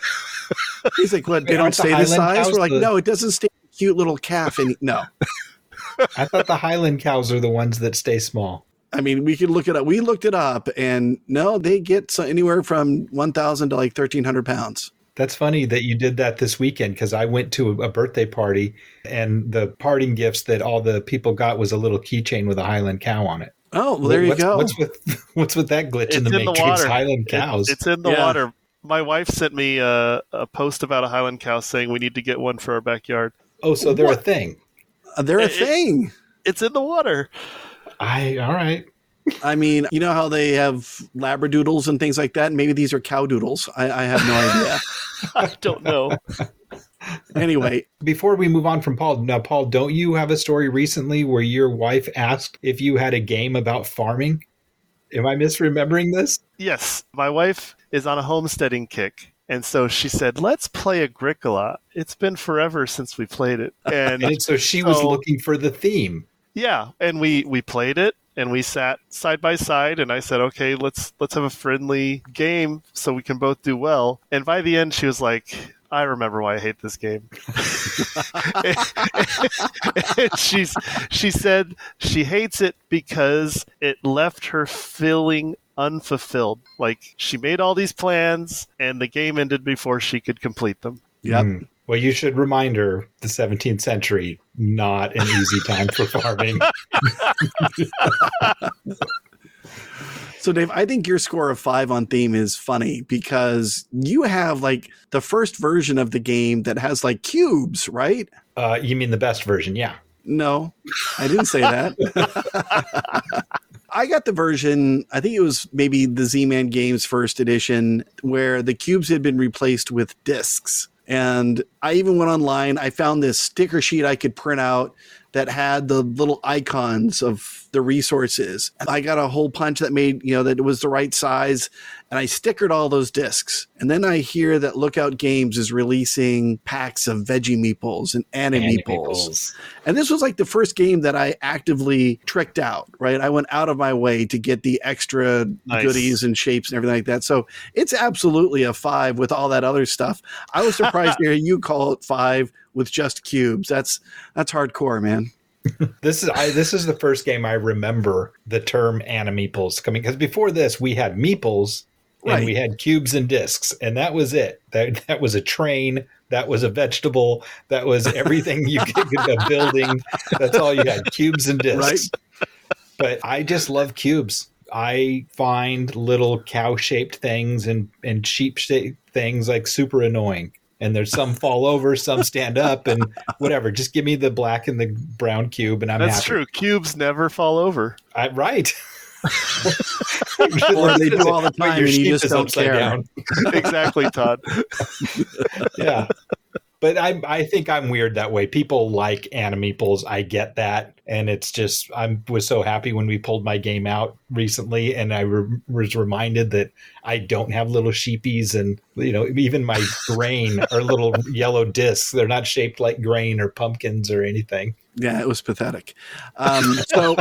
He's like, what? They Wait, don't aren't the stay this size? We're like, the- no, it doesn't stay a cute little calf. And no. (laughs) I thought the Highland cows are the ones that stay small. I mean, we could look it up. We looked it up, and no, they get so anywhere from 1,000 to like 1,300 pounds. That's funny that you did that this weekend because I went to a birthday party and the parting gifts that all the people got was a little keychain with a Highland cow on it. Oh, well, there you go. What's with (laughs) what's with that glitch in the Matrix? water. Highland It- cows. it's in the Yeah. water. My wife sent me a, a post about a Highland cow saying we need to get one for our backyard. oh, so they're What? a thing. Uh, They're a it- thing. It's in the water. I all right. I mean, you know how they have labradoodles and things like that? Maybe these are cow doodles. I, I have no idea. (laughs) I don't know. (laughs) anyway, Before we move on from Paul, now Paul, don't you have a story recently where your wife asked if you had a game about farming? Am I misremembering this? Yes, my wife is on a homesteading kick. And so she said, let's play Agricola. It's been forever since we played it. (laughs) And And so she was So- looking for the theme. yeah, and we, we played it and we sat side by side and I said, okay, let's let's have a friendly game so we can both do well. And by the end she was like, I remember why I hate this game. (laughs) and she's she said she hates it because it left her feeling unfulfilled. Like she made all these plans and the game ended before she could complete them. yep. Hmm. Well, you should remind her the 17th century, not an easy time for farming. (laughs) So, Dave, I think your score of five on theme is funny because you have like the first version of the game that has like cubes, right? Uh, you mean the best version? Yeah. No, I didn't say that. (laughs) I got the version, I think it was maybe the Z Man Games first edition, where the cubes had been replaced with discs. And I even went online, I found this sticker sheet I could print out that had the little icons of the resources. I got a whole punch that made, you know, that it was the right size. And I stickered all those discs. And then I hear that Lookout Games is releasing packs of veggie meeples and anime meeples. And this was like the first game that I actively tricked out, right? I went out of my way to get the extra Nice. goodies and shapes and everything like that. So it's absolutely a five with all that other stuff. I was surprised to (laughs) hear you call it five with just cubes. That's that's hardcore, man. (laughs) This is I, this is the first game I remember the term animeeples coming because before this we had meeples and we had cubes and discs and that was it. That (laughs) that was a train. That was a vegetable. That was everything you could get a building. That's all you had cubes and (laughs) discs. But I just love cubes. I find little cow shaped things and and sheep shaped things like super annoying. And there's some fall over, some stand up, and whatever. Just give me the black and the brown cube, and I'm That's happy. true. Cubes never fall over. I, right. (laughs) Or they do all the time your and you sheep just is don't upside care. down. (laughs) (laughs) exactly, Todd. Yeah. But I I think I'm weird that way. People like animeeples. I get that, and it's just I was so happy when we pulled my game out recently, and I re- was reminded that I don't have little sheepies, and you know even my (laughs) grain are little yellow discs. They're not shaped like grain or pumpkins or anything. Yeah, it was pathetic. Um, so,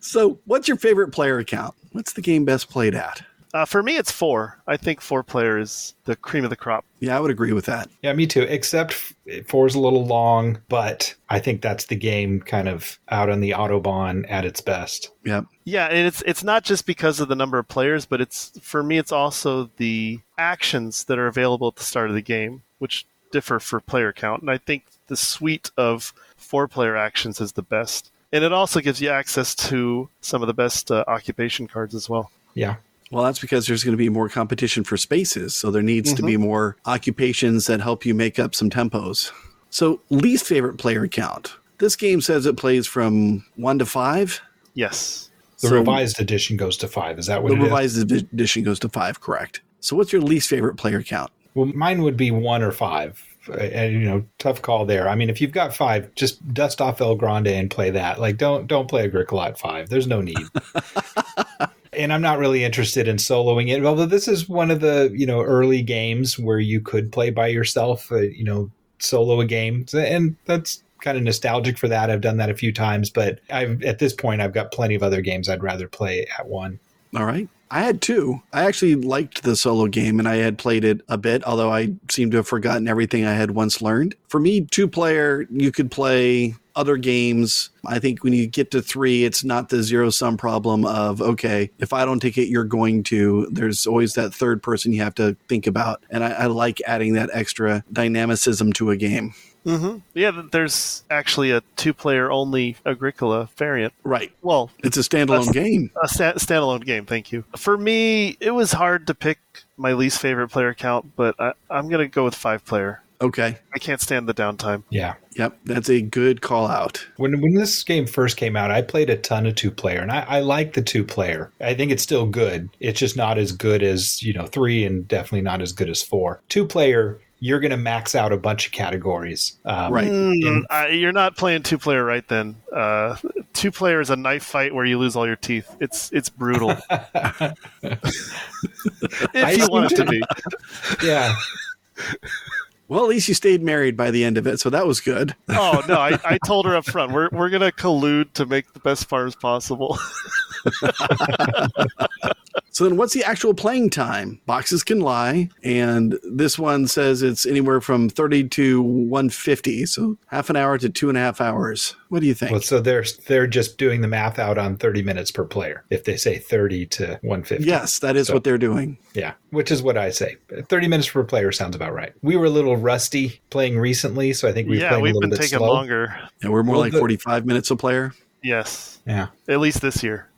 (laughs) so what's your favorite player account? What's the game best played at? Uh, for me, it's four. I think four player is the cream of the crop. Yeah, I would agree with that. Yeah, me too. Except four's a little long, but I think that's the game kind of out on the autobahn at its best. Yep. Yeah, and it's it's not just because of the number of players, but it's for me, it's also the actions that are available at the start of the game, which differ for player count. And I think the suite of four player actions is the best. And it also gives you access to some of the best uh, occupation cards as well. Yeah. Well, that's because there's going to be more competition for spaces. So there needs to be more occupations that help you make up some tempos. So, least favorite player count. This game says it plays from one to five. Yes. The So- revised edition goes to five. Is that what The it is? revised edition goes to five, correct? So, what's your least favorite player count? Well, mine would be one or five. Uh, And you know, tough call there. I mean, if you've got five, just dust off El Grande and play that. Like, don't don't play Agricola at five. There's no need. (laughs) and I'm not really interested in soloing it. Although this is one of the you know early games where you could play by yourself, uh, you know, solo a game, and that's kind of nostalgic for that. I've done that a few times, but I've at this point I've got plenty of other games I'd rather play at one. All right. I had two. I actually liked the solo game and I had played it a bit, although I seem to have forgotten everything I had once learned. For me, two player, you could play other games. I think when you get to three, it's not the zero sum problem of, okay, if I don't take it, you're going to. There's always that third person you have to think about. And I, I like adding that extra dynamicism to a game. Mm-hmm. Yeah, there's actually a two-player only Agricola variant. Right. Well, It's a standalone That's- game. a sta- standalone game. Thank you. For me, it was hard to pick my least favorite player count, but I, I'm gonna go with five-player. Okay. I can't stand the downtime. Yeah. Yep. That's a good call out. When when this game first came out, I played a ton of two player, and I, I like the two player. I think it's still good. It's just not as good as you know three, and definitely not as good as four. Two player, you're going to max out a bunch of categories. Um, Right. Mm, uh, you're not playing two-player right then. Uh, two-player is a knife fight where you lose all your teeth. It's it's brutal. (laughs) if you seem want it to to- be. Yeah. Well, at least you stayed married by the end of it, so that was good. Oh no, I, (laughs) I told her up front. We're we're gonna collude to make the best farms possible. (laughs) So then what's the actual playing time? Boxes can lie, and this one says it's anywhere from 30 to 150, so half an hour to two and a half hours. What do you think? Well, so they're they're just doing the math out on 30 minutes per player. If they say 30 to 150. yes, that is So- what they're doing. Yeah, which is what I say. 30 minutes per player sounds about right. We were a little rusty playing recently, so I think we've yeah, we've little been bit taking slow. longer. And we're more Well, like the- 45 minutes a player. Yes, Yeah. at least this year.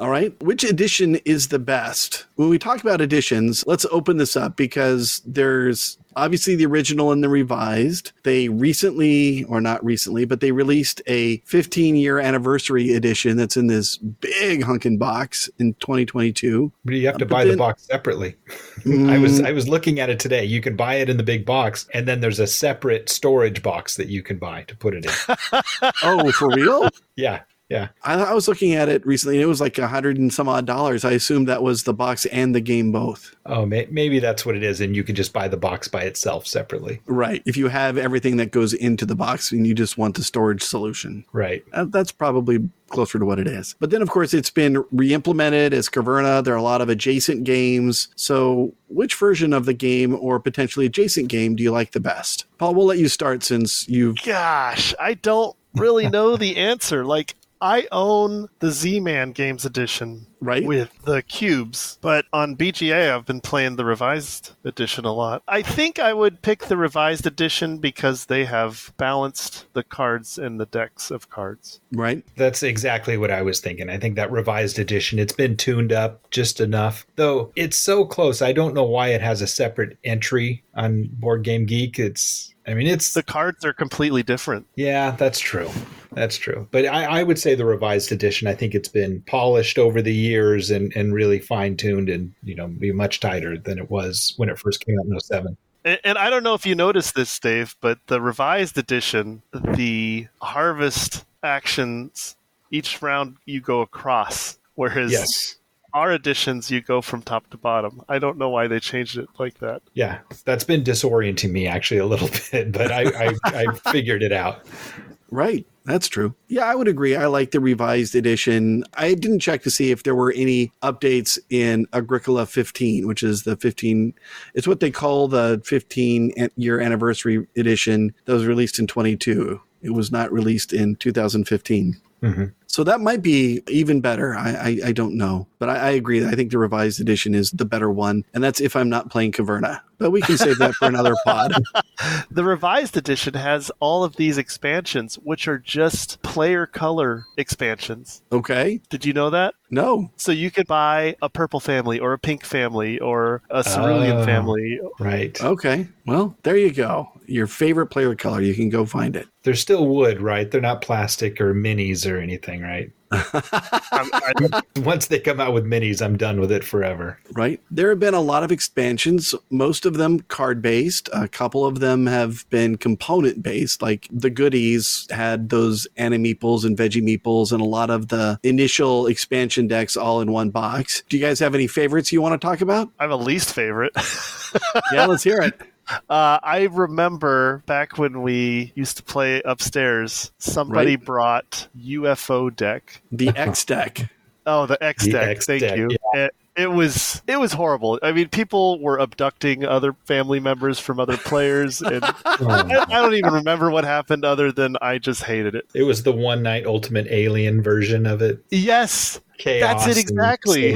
All right. Which edition is the best? When we talk about editions, let's open this up because there's obviously the original and the revised. They recently, or not recently, but they released a 15 year anniversary edition that's in this big hunkin' box in 2022. But you have to um, But buy then- the box separately. (laughs) I was I was looking at it today. You can buy it in the big box, and then there's a separate storage box that you can buy to put it in. (laughs) Oh, for real? yeah, yeah. I, I was looking at it recently and it was like a hundred and some odd dollars. I assumed that was the box and the game both. Oh, may, maybe that's what it is, and you can just buy the box by itself separately. Right. If you have everything that goes into the box and you just want the storage solution. Right. Uh, that's probably closer to what it is. But then, of course, it's been re-implemented as Caverna. There are a lot of adjacent games. So, which version of the game or potentially adjacent game do you like the best? Paul, we'll let you start since you've. Gosh, I don't really know the answer. Like, I own the Z-Man Games Edition Right? with the cubes, but on BGA I've been playing the revised edition a lot. I think I would pick the revised edition because they have balanced the cards and the decks of cards. Right? That's exactly what I was thinking. I think that revised edition, it's been tuned up just enough. Though it's so close, I don't know why it has a separate entry on Board Game Geek. It's I mean it's The cards are completely different. Yeah, that's true. That's true. But I, I would say the revised edition, I think it's been polished over the years and, and really fine tuned and, you know, be much tighter than it was when it first came out in 07. And, and I don't know if you noticed this, Dave, but the revised edition, the harvest actions, each round you go across, whereas Yes. our editions you go from top to bottom. I don't know why they changed it like that. Yeah. That's been disorienting me actually a little (laughs) bit, but I, I, I figured it out. Right. That's true. Yeah, I would agree. I like the revised edition. I didn't check to see if there were any updates in Agricola 15, which is the 15, it's what they call the 15 year anniversary edition that was released in 22. It was not released in 2015. Mhm. So that might be even better. I, I, I don't know. But I, I agree. I think the revised edition is the better one. And that's if I'm not playing Caverna. But we can save that for another pod. (laughs) The revised edition has all of these expansions, which are just player color expansions. Okay. Did you know that? No. So you could buy a purple family or a pink family or a cerulean Oh. family. Right. Okay. Well, there you go. Your favorite player color. You can go find it. They're still wood, right? They're not plastic or minis or anything. Saying, right? I, (laughs) Once they come out with minis, I'm done with it forever. right? There have been a lot of expansions, most of them card based. A couple of them have been component based, like the goodies had those anime meeples and veggie meeples and a lot of the initial expansion decks all in one box. Do you guys have any favorites you want to talk about? I have a least favorite. (laughs) Yeah, let's hear it. Uh, I remember back when we used to play upstairs, somebody Right. brought UFO deck. The X deck. Oh, the X The deck. X Thank deck, you. It, it was it was horrible. I mean, people were abducting other family members from other players, (laughs) and oh. I, I don't even remember what happened other than I just hated it. It was the one night ultimate alien version of it. Yes, Chaos. That's it and exactly.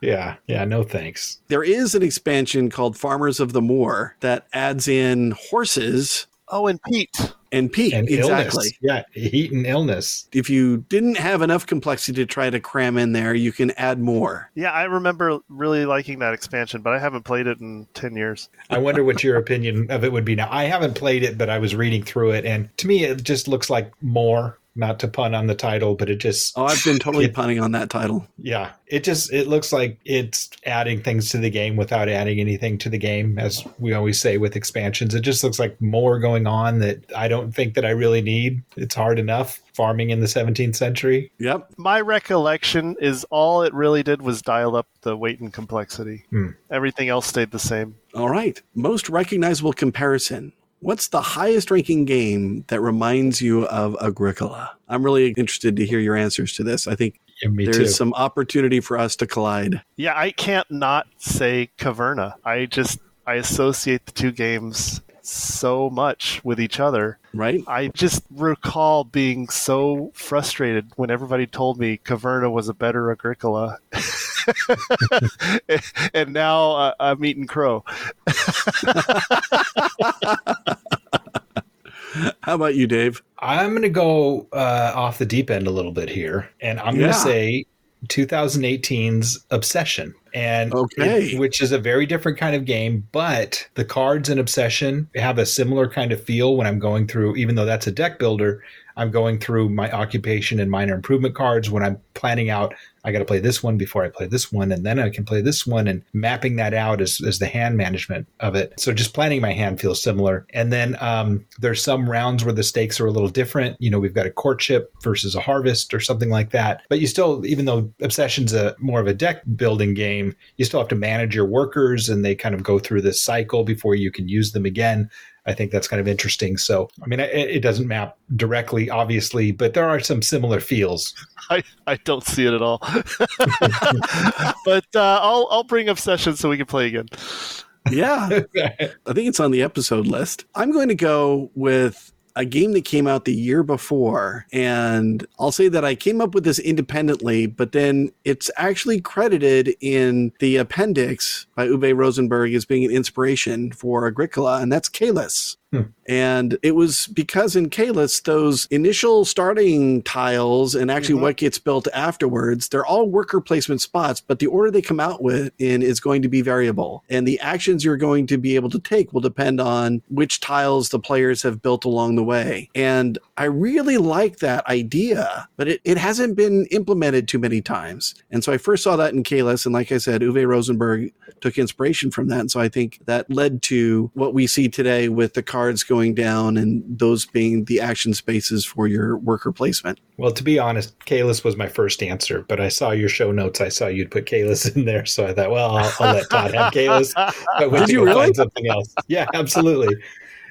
Yeah. Yeah. No thanks. There is an expansion called Farmers of the Moor that adds in horses Oh, and peat. And peat. And exactly. illness. Yeah. Heat and illness. If you didn't have enough complexity to try to cram in there, you can add more. Yeah, I remember really liking that expansion, but I haven't played it in ten years. I wonder what your opinion of it would be now. I haven't played it, but I was reading through it, and to me, it just looks like more. Not to pun on the title, but it just Oh, I've been totally (laughs) It- punning on that title. yeah, it just it looks like it's adding things to the game without adding anything to the game, as we always say with expansions. It just looks like more going on that I don't think that I really need. It's hard enough farming in the 17th century. Yep. My recollection is all it really did was dial up the weight and complexity. Hmm. Everything else stayed the same. All right. Most recognizable comparison. What's the highest ranking game that reminds you of Agricola? I'm really interested to hear your answers to this. I think Yeah, there's too. some opportunity for us to collide. Yeah, I can't not say Caverna. I just I associate the two games so much with each other. Right? I just recall being so frustrated when everybody told me Caverna was a better Agricola. (laughs) and now uh, I'm eating crow. (laughs) How about you, Dave? I'm going to go uh, off the deep end a little bit here, and I'm going to say 2018's Obsession, and Okay. it- which is a very different kind of game. But the cards in Obsession have a similar kind of feel when I'm going through, even though that's a deck builder. I'm going through my occupation and minor improvement cards when I'm planning out. I got to play this one before I play this one, and then I can play this one, and mapping that out as the hand management of it. So just planning my hand feels similar. And then um, there's some rounds where the stakes are a little different. You know, we've got a courtship versus a harvest or something like that. But you still, even though Obsession's a more of a deck building game, you still have to manage your workers, and they kind of go through this cycle before you can use them again. I think that's kind of interesting. So, I mean, it, it doesn't map directly, obviously, but there are some similar feels. (laughs) I, I don't see it at all. (laughs) but uh, I'll I'll bring Obsession so we can play again. Yeah. I think it's on the episode list. I'm going to go with a game that came out the year before. And I'll say that I came up with this independently, but then it's actually credited in the appendix by Uwe Rosenberg as being an inspiration for Agricola, and that's Caylus. And it was because in Caylus, those initial starting tiles and actually Mhm. what gets built afterwards, they're all worker placement spots, but the order they come out with in is going to be variable. And the actions you're going to be able to take will depend on which tiles the players have built along the way. And I really like that idea, but it, it hasn't been implemented too many times. And so I first saw that in Caylus, and like I said, Uwe Rosenberg took inspiration from that. And so I think that led to what we see today with the cards going down and those being the action spaces for your worker placement. Well, to be honest, Caylus was my first answer, but I saw your show notes. I saw you'd put Caylus in there, so I thought, well, I'll, I'll let Todd have Caylus. But went Did you really? find something else. Yeah, absolutely.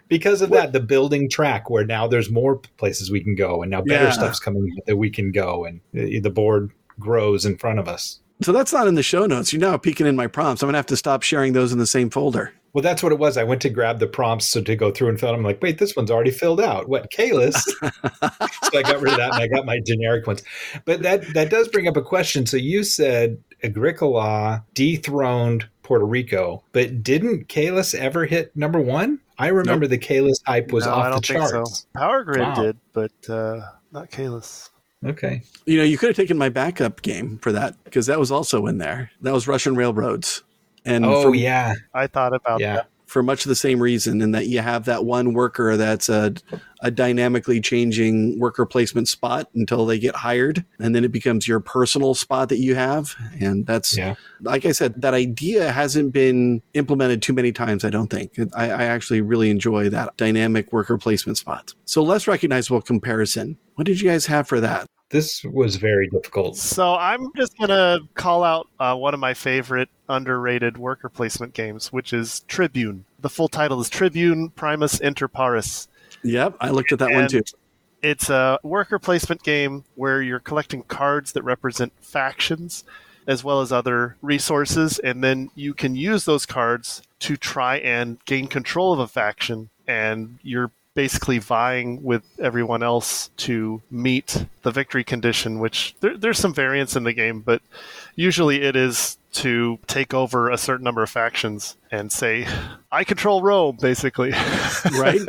Because of that, the building track where now there's more places we can go, and now better Yeah. stuff's coming that we can go, and the the board grows in front of us. So that's not in the show notes. You're now peeking in my prompts. I'm going to have to stop sharing those in the same folder. Well, that's what it was. I went to grab the prompts so to go through and fill. it. I'm like, wait, this one's already filled out. What Caylus? (laughs) so I got rid of that and I got my generic ones. But that that does bring up a question. So you said Agricola dethroned Puerto Rico, but didn't Caylus ever hit number one? I remember the Caylus hype was No, off I don't the think charts. so. Power Grid Wow. did, but uh, not Caylus. Okay. You know, you could have taken my backup game for that because that was also in there. That was Russian Railroads. And Oh for, yeah, I thought about yeah. that. for much of the same reason, in that you have that one worker that's a, a dynamically changing worker placement spot until they get hired, and then it becomes your personal spot that you have. And that's, Yeah. like I said, that idea hasn't been implemented too many times, I don't think. I, I actually really enjoy that dynamic worker placement spot. So, less recognizable comparison. What did you guys have for that? This was very difficult. So I'm just gonna call out uh, one of my favorite underrated worker placement games, which is Tribune. The full title is Tribune Primus Inter Pares. Yep, I looked at that one too. It's a worker placement game where you're collecting cards that represent factions as well as other resources, and then you can use those cards to try and gain control of a faction, and you're basically vying with everyone else to meet the victory condition, which there, there's some variance in the game, but usually it is to take over a certain number of factions and say, I control Rome, basically. (laughs) right?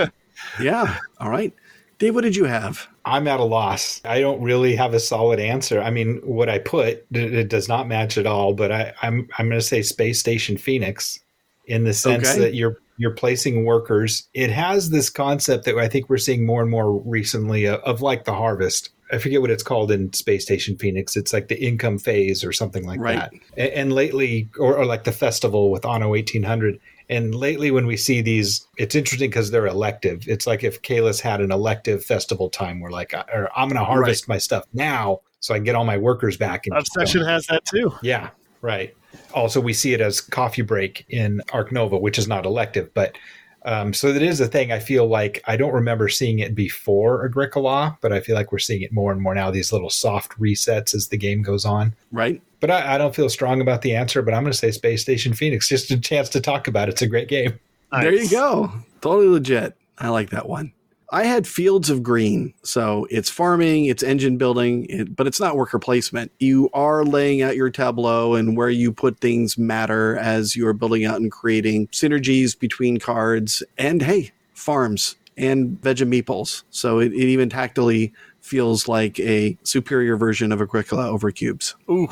yeah. All right. Dave, what did you have? I'm at a loss. I don't really have a solid answer. I mean, what I put it, it does not match at all. But I, I'm I'm going to say Space Station Phoenix, in the sense Okay. that you're you're placing workers. It has this concept that I think we're seeing more and more recently of, of like the harvest. I forget what it's called in Space Station Phoenix. It's like the income phase or something like Right. that. And, and lately, or, or like the festival with Anno 1800. And lately, when we see these, it's interesting because they're elective. It's like if Caylus had an elective festival time, we're like, or I'm going to harvest my stuff now so I can get all my workers back. And Obsession has that too. yeah, right. Also, we see it as coffee break in Ark Nova, which is not elective, but um, so that is a thing. I feel like I don't remember seeing it before Agricola, but I feel like we're seeing it more and more now. These little soft resets as the game goes on. Right? But I, I don't feel strong about the answer. But I'm going to say Space Station Phoenix. Just a chance to talk about it. It's a great game. There you go. Totally legit. I like that one. I had Fields of Green. So it's farming, it's engine building, it, but it's not worker placement. You are laying out your tableau and where you put things matter as you are building out and creating synergies between cards and, hey, farms and Vegemeeples. So it, it even tactily feels like a superior version of Agricola over cubes. Ooh.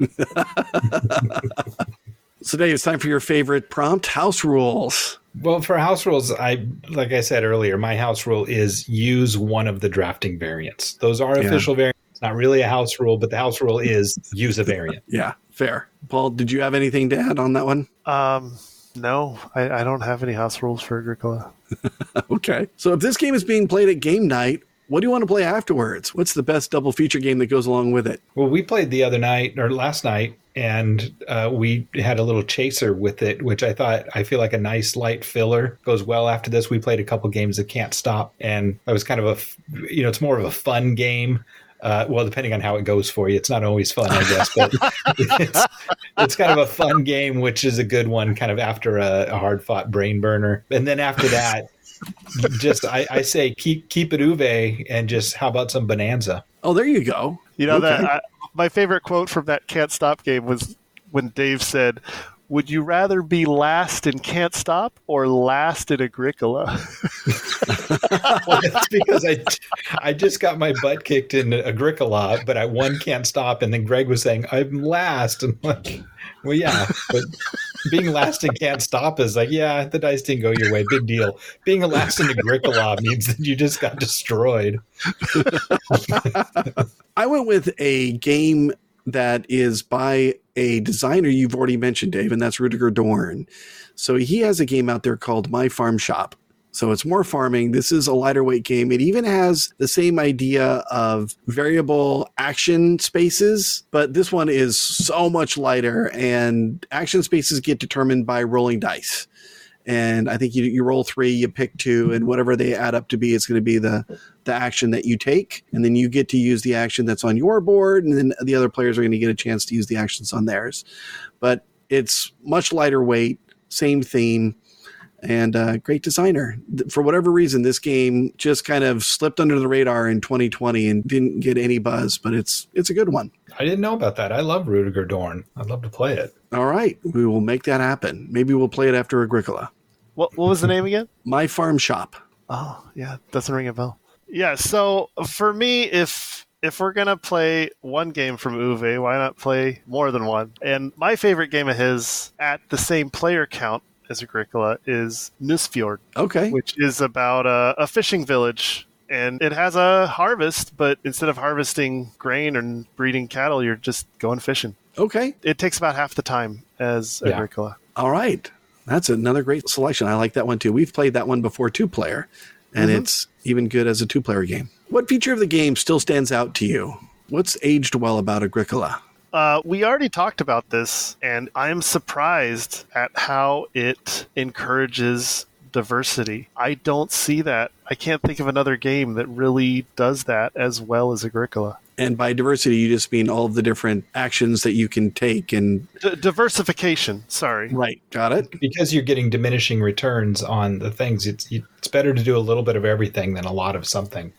(laughs) So, Dave, it's time for your favorite prompt house rules. Well, for house rules, I like I said earlier, my house rule is use one of the drafting variants. Those are Yeah. official variants. Not really a house rule, but the house rule is use a variant. Yeah, fair. Paul, did you have anything to add on that one? Um, no, I, I don't have any house rules for Agricola. (laughs) Okay. So if this game is being played at game night, what do you want to play afterwards? What's the best double feature game that goes along with it? Well, we played the other night or last night, and uh, we had a little chaser with it, which I thought I feel like a nice light filler goes well after this. We played a couple games of Can't Stop, and that was kind of a, you know, it's more of a fun game. Uh, well, depending on how it goes for you, it's not always fun, I guess, but (laughs) it's, it's kind of a fun game, which is a good one, kind of after a, a hard fought brain burner. And then after that, just I, I say keep keep it Uwe and just how about some Bonanza? Oh, there you go. You know Okay. that I, my favorite quote from that Can't Stop game was when Dave said, "Would you rather be last in Can't Stop or last in Agricola?" (laughs) well, that's because I I just got my butt kicked in Agricola, but I one can't stop. And then Greg was saying I'm last, and like, well, yeah, but being last and can't stop is like, yeah, the dice didn't go your way, big deal. Being last in Agricola means that you just got destroyed. (laughs) I went with a game that is by a designer you've already mentioned, Dave, and that's Rudiger Dorn. So he has a game out there called My Farm Shop. So it's more farming. This is a lighter weight game. It even has the same idea of variable action spaces, but this one is so much lighter, and action spaces get determined by rolling dice. And I think you, you roll three, you pick two, and whatever they add up to be, it's going to be the the action that you take, and then you get to use the action that's on your board, and then the other players are going to get a chance to use the actions on theirs. But it's much lighter weight, same theme, and uh, great designer. For whatever reason, this game just kind of slipped under the radar in 2020 and didn't get any buzz, but it's it's a good one. I didn't know about that. I love Rudiger Dorn. I'd love to play it. All right, we will make that happen. Maybe we'll play it after Agricola. what What was the name again? My Farm Shop. Oh, yeah, doesn't ring a bell. Yeah, so for me, if if we're gonna play one game from Uwe, why not play more than one? And my favorite game of his at the same player count as Agricola is Nusfjord, Okay. which is about a, a fishing village. And it has a harvest, but instead of harvesting grain and breeding cattle, you're just going fishing. Okay. It takes about half the time as Yeah. Agricola. All right. That's another great selection. I like that one too. We've played that one before two player, and mm-hmm. it's even good as a two player game. What feature of the game still stands out to you? What's aged well about Agricola? Uh, we already talked about this, and I'm surprised at how it encourages diversity. I don't see that. I can't think of another game that really does that as well as Agricola. And by diversity, you just mean all the different actions that you can take. And D- diversification, sorry. right, got it. because you're getting diminishing returns on the things. It's it's better to do a little bit of everything than a lot of something.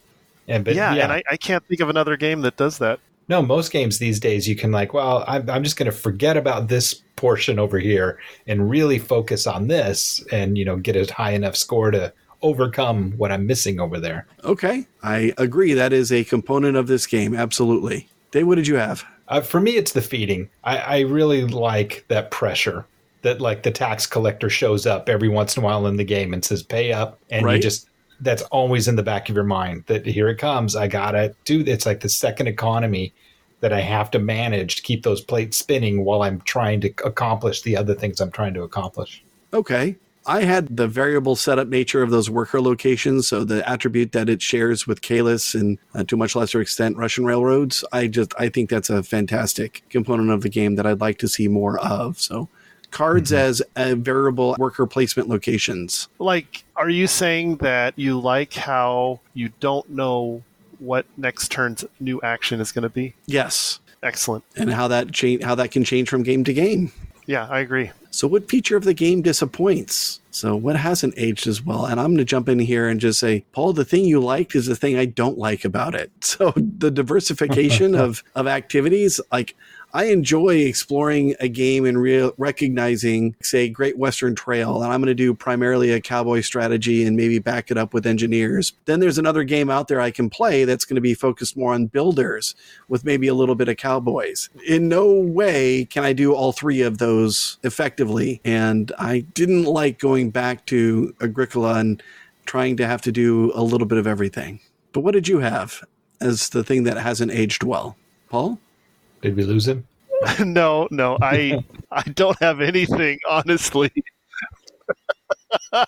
And but yeah, yeah, and I, I can't think of another game that does that. No, most games these days you can like, well, I'm I'm just going to forget about this portion over here and really focus on this, and you know, get a high enough score to overcome what I'm missing over there. Okay. I agree. That is a component of this game. Absolutely. Dave, what did you have? Uh, for me, it's the feeding. I, I really like that pressure that like the tax collector shows up every once in a while in the game and says, "Pay up," and Right. you just that's always in the back of your mind that here it comes. I gotta do. It's like the second economy that I have to manage to keep those plates spinning while I'm trying to accomplish the other things I'm trying to accomplish. Okay. I had the variable setup nature of those worker locations, so the attribute that it shares with Caylus and uh, to a much lesser extent Russian railroads. I just I think that's a fantastic component of the game that I'd like to see more of. So cards mm-hmm. as a variable worker placement locations. Like, are you saying that you like how you don't know what next turn's new action is going to be? Yes, Excellent. and how that change how that can change from game to game. Yeah, I agree. So, what feature of the game disappoints? So, what hasn't aged as well? And I'm going to jump in here and just say, Paul, the thing you liked is the thing I don't like about it. (laughs) So, the diversification (laughs) of of activities, like I enjoy exploring a game and recognizing, say, Great Western Trail, and I'm going to do primarily a cowboy strategy and maybe back it up with engineers. Then there's another game out there I can play that's going to be focused more on builders with maybe a little bit of cowboys. In no way can I do all three of those effectively, and I didn't like going back to Agricola and trying to have to do a little bit of everything. But what did you have as the thing that hasn't aged well? Paul? Did we lose him? (laughs) no, no, I I don't have anything, honestly. (laughs)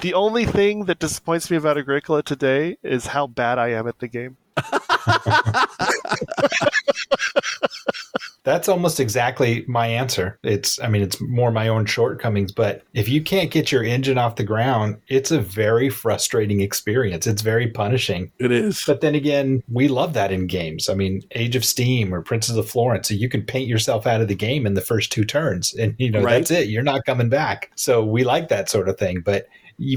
the only thing that disappoints me about Agricola today is how bad I am at the game. (laughs) That's almost exactly my answer. It's, I mean, it's more my own shortcomings, but if you can't get your engine off the ground, it's a very frustrating experience. It's very punishing. It is. But then again, we love that in games. I mean, Age of Steam or Princes of Florence, so you can paint yourself out of the game in the first two turns, and you know Right. that's it. You're not coming back. So we like that sort of thing. But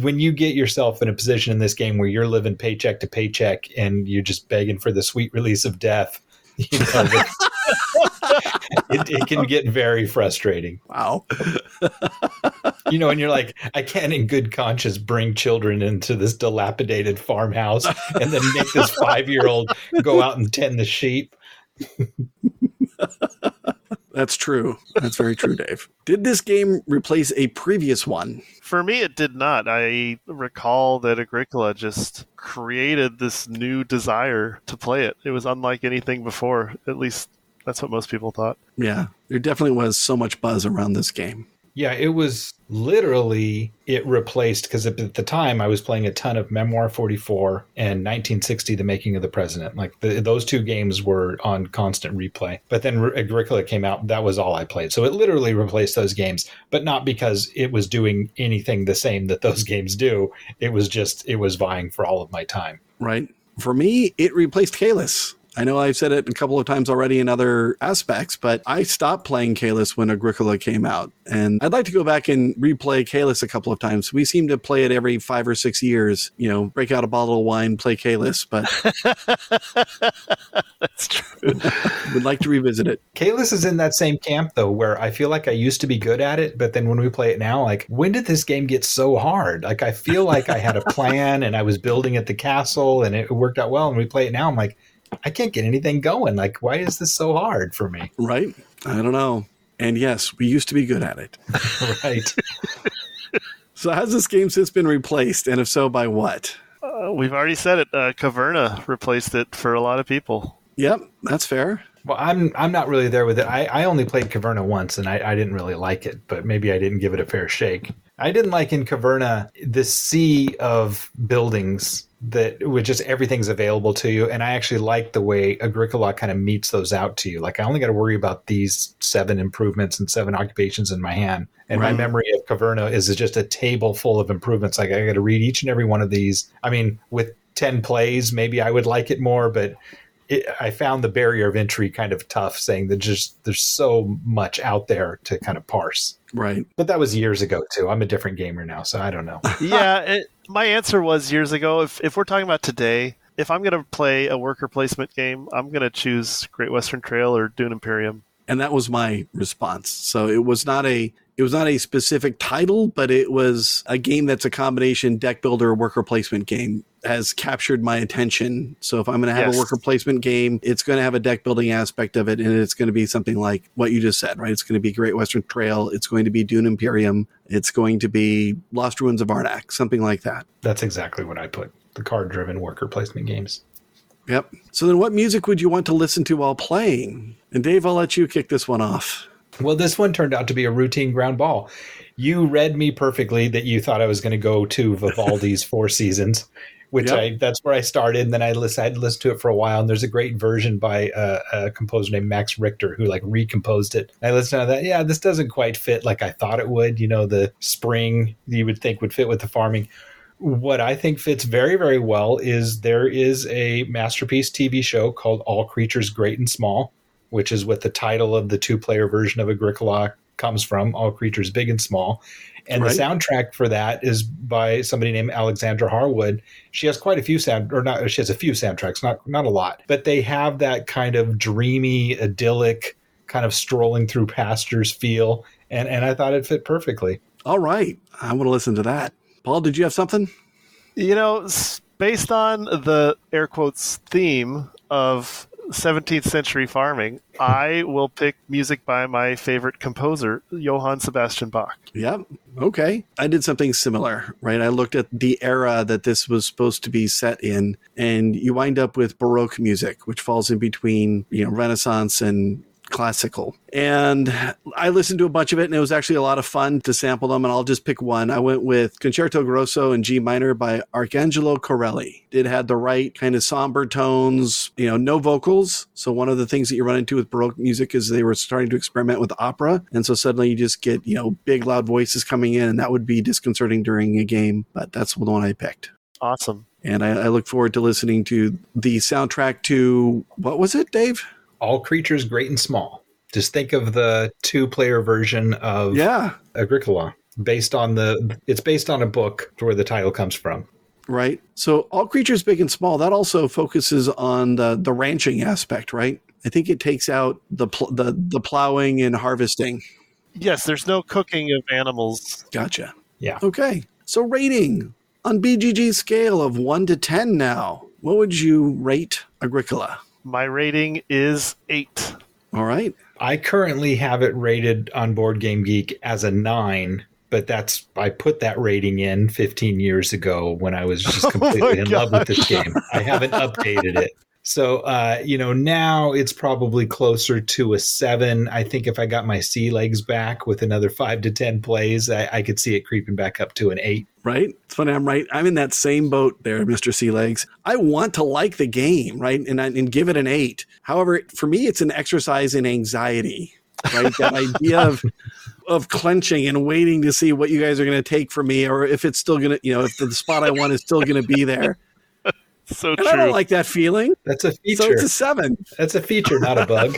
when you get yourself in a position in this game where you're living paycheck to paycheck and you're just begging for the sweet release of death, (laughs) you know, (laughs) it, it can get very frustrating. Wow. (laughs) You know, and you're like, I can't in good conscience bring children into this dilapidated farmhouse and then make this five year old go out and tend the sheep. That's true. That's very true, Dave. Did this game replace a previous one? For me, it did not. I recall that Agricola just created this new desire to play it. It was unlike anything before. At least that's what most people thought. Yeah, there definitely was so much buzz around this game. Yeah, it was literally it replaced because at the time I was playing a ton of Memoir 44 and 1960 The Making of the President. Like the, those two games were on constant replay. But then Agricola came out, that was all I played. So it literally replaced those games, but not because it was doing anything the same that those (laughs) games do. It was just it was vying for all of my time. right? For me, it replaced Caylus. I know I've said it a couple of times already in other aspects, but I stopped playing Caylus when Agricola came out. And I'd like to go back and replay Caylus a couple of times. We seem to play it every five or six years, you know, break out a bottle of wine, play Caylus, but (laughs) That's true. (laughs) would like to revisit it. Caylus is in that same camp though, where I feel like I used to be good at it, but then when we play it now, like when did this game get so hard? Like I feel like I had a (laughs) plan and I was building at the castle and it worked out well. And we play it now, I'm like, I can't get anything going. Like, why is this so hard for me? Right? I don't know. And yes, we used to be good at it. (laughs) (laughs) right. So has this game since been replaced? And if so, by what? Uh, we've already said it. Uh, Caverna replaced it for a lot of people. Yep, that's fair. Well, I'm I'm not really there with it. I, I only played Caverna once, and I, I didn't really like it, but maybe I didn't give it a fair shake. I didn't like in Caverna the sea of buildings that with just everything's available to you, and I actually like the way Agricola kind of metes those out to you. Like I only got to worry about these seven improvements and seven occupations in my hand, and Right. my memory of Caverna is just a table full of improvements. Like I got to read each and every one of these. I mean, with ten plays, maybe I would like it more, but it, I found the barrier of entry kind of tough, saying that just there's so much out there to kind of parse. Right. But that was years ago too. I'm a different gamer now, so I don't know. (laughs) yeah, it, my answer was years ago. If if we're talking about today, if I'm going to play a worker placement game, I'm going to choose Great Western Trail or Dune Imperium. And that was my response. So it was not a it was not a specific title, but it was a game that's a combination deck builder worker placement game has captured my attention. So if I'm going to have Yes. a worker placement game, it's going to have a deck building aspect of it and it's going to be something like what you just said, right? It's going to be Great Western Trail, it's going to be Dune Imperium, it's going to be Lost Ruins of Arnak, something like that. That's exactly what I put. The card driven worker placement games. Yep. So then what music would you want to listen to while playing? And Dave, I'll let you kick this one off. Well, this one turned out to be a routine ground ball. You read me perfectly that you thought I was going to go to Vivaldi's (laughs) Four Seasons, which Yep. I that's where I started. And then I listened, I had listened to it for a while. And there's a great version by a, a composer named Max Richter who like recomposed it. I listened to that. Yeah, this doesn't quite fit like I thought it would. You know, the spring you would think would fit with the farming. What I think fits very, very well is there is a masterpiece TV show called All Creatures Great and Small, which is what the title of the two player version of Agricola comes from All Creatures Big and Small. And Right. the soundtrack for that is by somebody named Alexandra Harwood. She has quite a few sound, or not, she has a few soundtracks, not not a lot, but they have that kind of dreamy, idyllic, kind of strolling through pastures feel. And, and I thought it fit perfectly. All right. I want to listen to that. Paul, did you have something? You know, based on the air quotes theme of 17th century farming, I will pick music by my favorite composer, Johann Sebastian Bach. Yep. Okay. I did something similar, right? I looked at the era that this was supposed to be set in, and you wind up with Baroque music, which falls in between, you know, Renaissance and classical. And I listened to a bunch of it, and it was actually a lot of fun to sample them. And I'll just pick one. I went with Concerto Grosso in G minor by Arcangelo Corelli. It had the right kind of somber tones, you know, no vocals. So one of the things that you run into with Baroque music is they were starting to experiment with opera. And so suddenly you just get, you know, big loud voices coming in, and that would be disconcerting during a game. But that's the one I picked. Awesome. And I, I look forward to listening to the soundtrack to what was it, Dave? All creatures great and small. Just think of the two player version of Yeah. Agricola based on the it's based on a book where the title comes from. right? So all creatures big and small. That also focuses on the the ranching aspect, right? I think it takes out the pl- the the plowing and harvesting. Yes, there's no cooking of animals. Gotcha. Yeah. Okay. So rating on BGG scale of one to ten now. What would you rate Agricola? My rating is eight. All right. I currently have it rated on Board Game Geek as a 9, but that's I put that rating in 15 years ago when I was just (laughs) oh completely my in love with this game. I haven't updated it. So, uh, you know, now it's probably closer to a seven. I think if I got my sea legs back with another five to 10 plays, I, I could see it creeping back up to an eight. Right? It's funny. I'm right. I'm in that same boat there, Mr. Sea Legs. I want to like the game, right? And, and give it an eight. However, for me, it's an exercise in anxiety, right? that idea of, (laughs) of clenching and waiting to see what you guys are going to take from me or if it's still going to, you know, if the spot I want is still going to be there. So And I don't like that feeling. That's a feature. So feature. it's a seven. That's a feature, not a bug.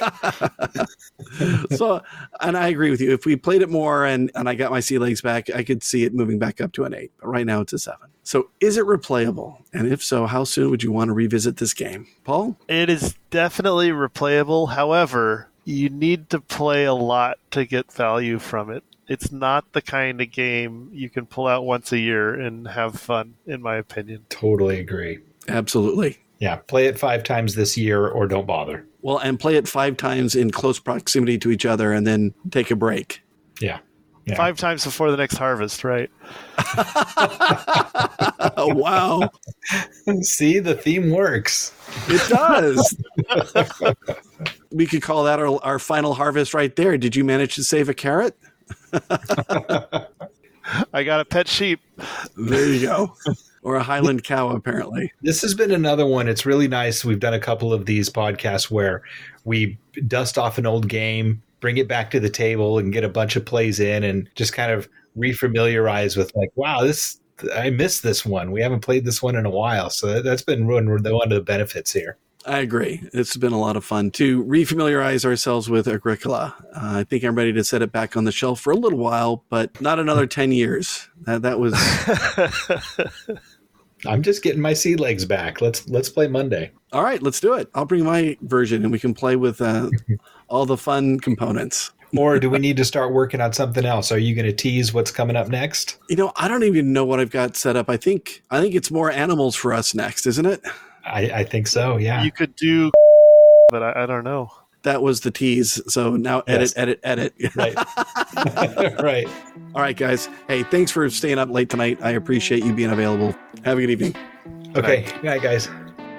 (laughs) (laughs) so, and I agree with you. If we played it more and, and I got my sea legs back, I could see it moving back up to an eight. But right now it's a seven. So is it replayable? And if so, how soon would you want to revisit this game? Paul? It is definitely replayable. However, you need to play a lot to get value from it. It's not the kind of game you can pull out once a year and have fun, in my opinion. totally agree. Absolutely. Yeah, play it five times this year or don't bother. Well, and play it five times in close proximity to each other and then take a break. Yeah. yeah. Five times before the next harvest, right? (laughs) wow. See, the theme works. It does. we could call that our, our final harvest right there. Did you manage to save a carrot? (laughs) I got a pet sheep. There you go. Or a Highland cow, apparently. This has been another one. It's really nice. We've done a couple of these podcasts where we dust off an old game, bring it back to the table, and get a bunch of plays in and just kind of refamiliarize with, like, wow, this. I missed this one. We haven't played this one in a while, so that's been one of the benefits here. I agree. It's been a lot of fun to refamiliarize ourselves with Agricola. Uh, I think I'm ready to set it back on the shelf for a little while, but not another 10 years. That, that was. (laughs) I'm just getting my sea legs back. Let's let's play Monday. All right, let's do it. I'll bring my version and we can play with uh, (laughs) all the fun components. or do we need to start working on something else? Are you going to tease what's coming up next? You know, I don't even know what I've got set up. I think I think it's more animals for us next, isn't it? I, I think so. Yeah. You could do, but I, I don't know. That was the tease. So now edit, Yes. edit, edit. (laughs) right. (laughs) right. All right, guys. Hey, thanks for staying up late tonight. I appreciate you being available. Have a good evening. Okay. Good night, guys.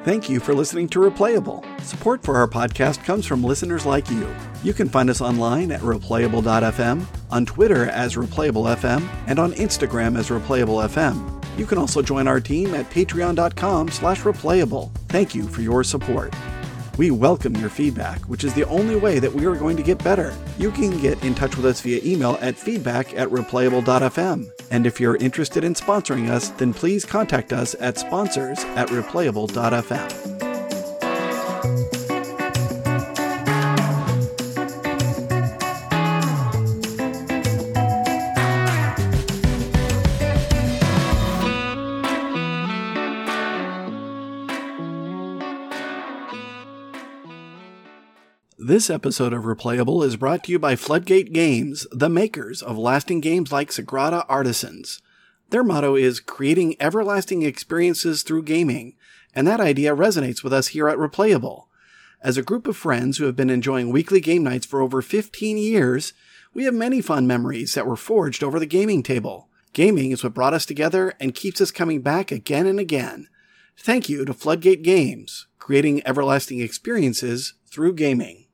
Thank you for listening to Replayable. Support for our podcast comes from listeners like you. You can find us online at replayable.fm, on Twitter as replayableFM, and on Instagram as replayablefm. You can also join our team at patreon.com slash replayable. Thank you for your support. We welcome your feedback, which is the only way that we are going to get better. You can get in touch with us via email at feedback at replayable.fm. And if you're interested in sponsoring us, then please contact us at sponsors at replayable.fm. This episode of Replayable is brought to you by Floodgate Games, the makers of lasting games like Sagrada Artisans. Their motto is creating everlasting experiences through gaming, and that idea resonates with us here at Replayable. As a group of friends who have been enjoying weekly game nights for over 15 years, we have many fun memories that were forged over the gaming table. Gaming is what brought us together and keeps us coming back again and again. Thank you to Floodgate Games, creating everlasting experiences through gaming.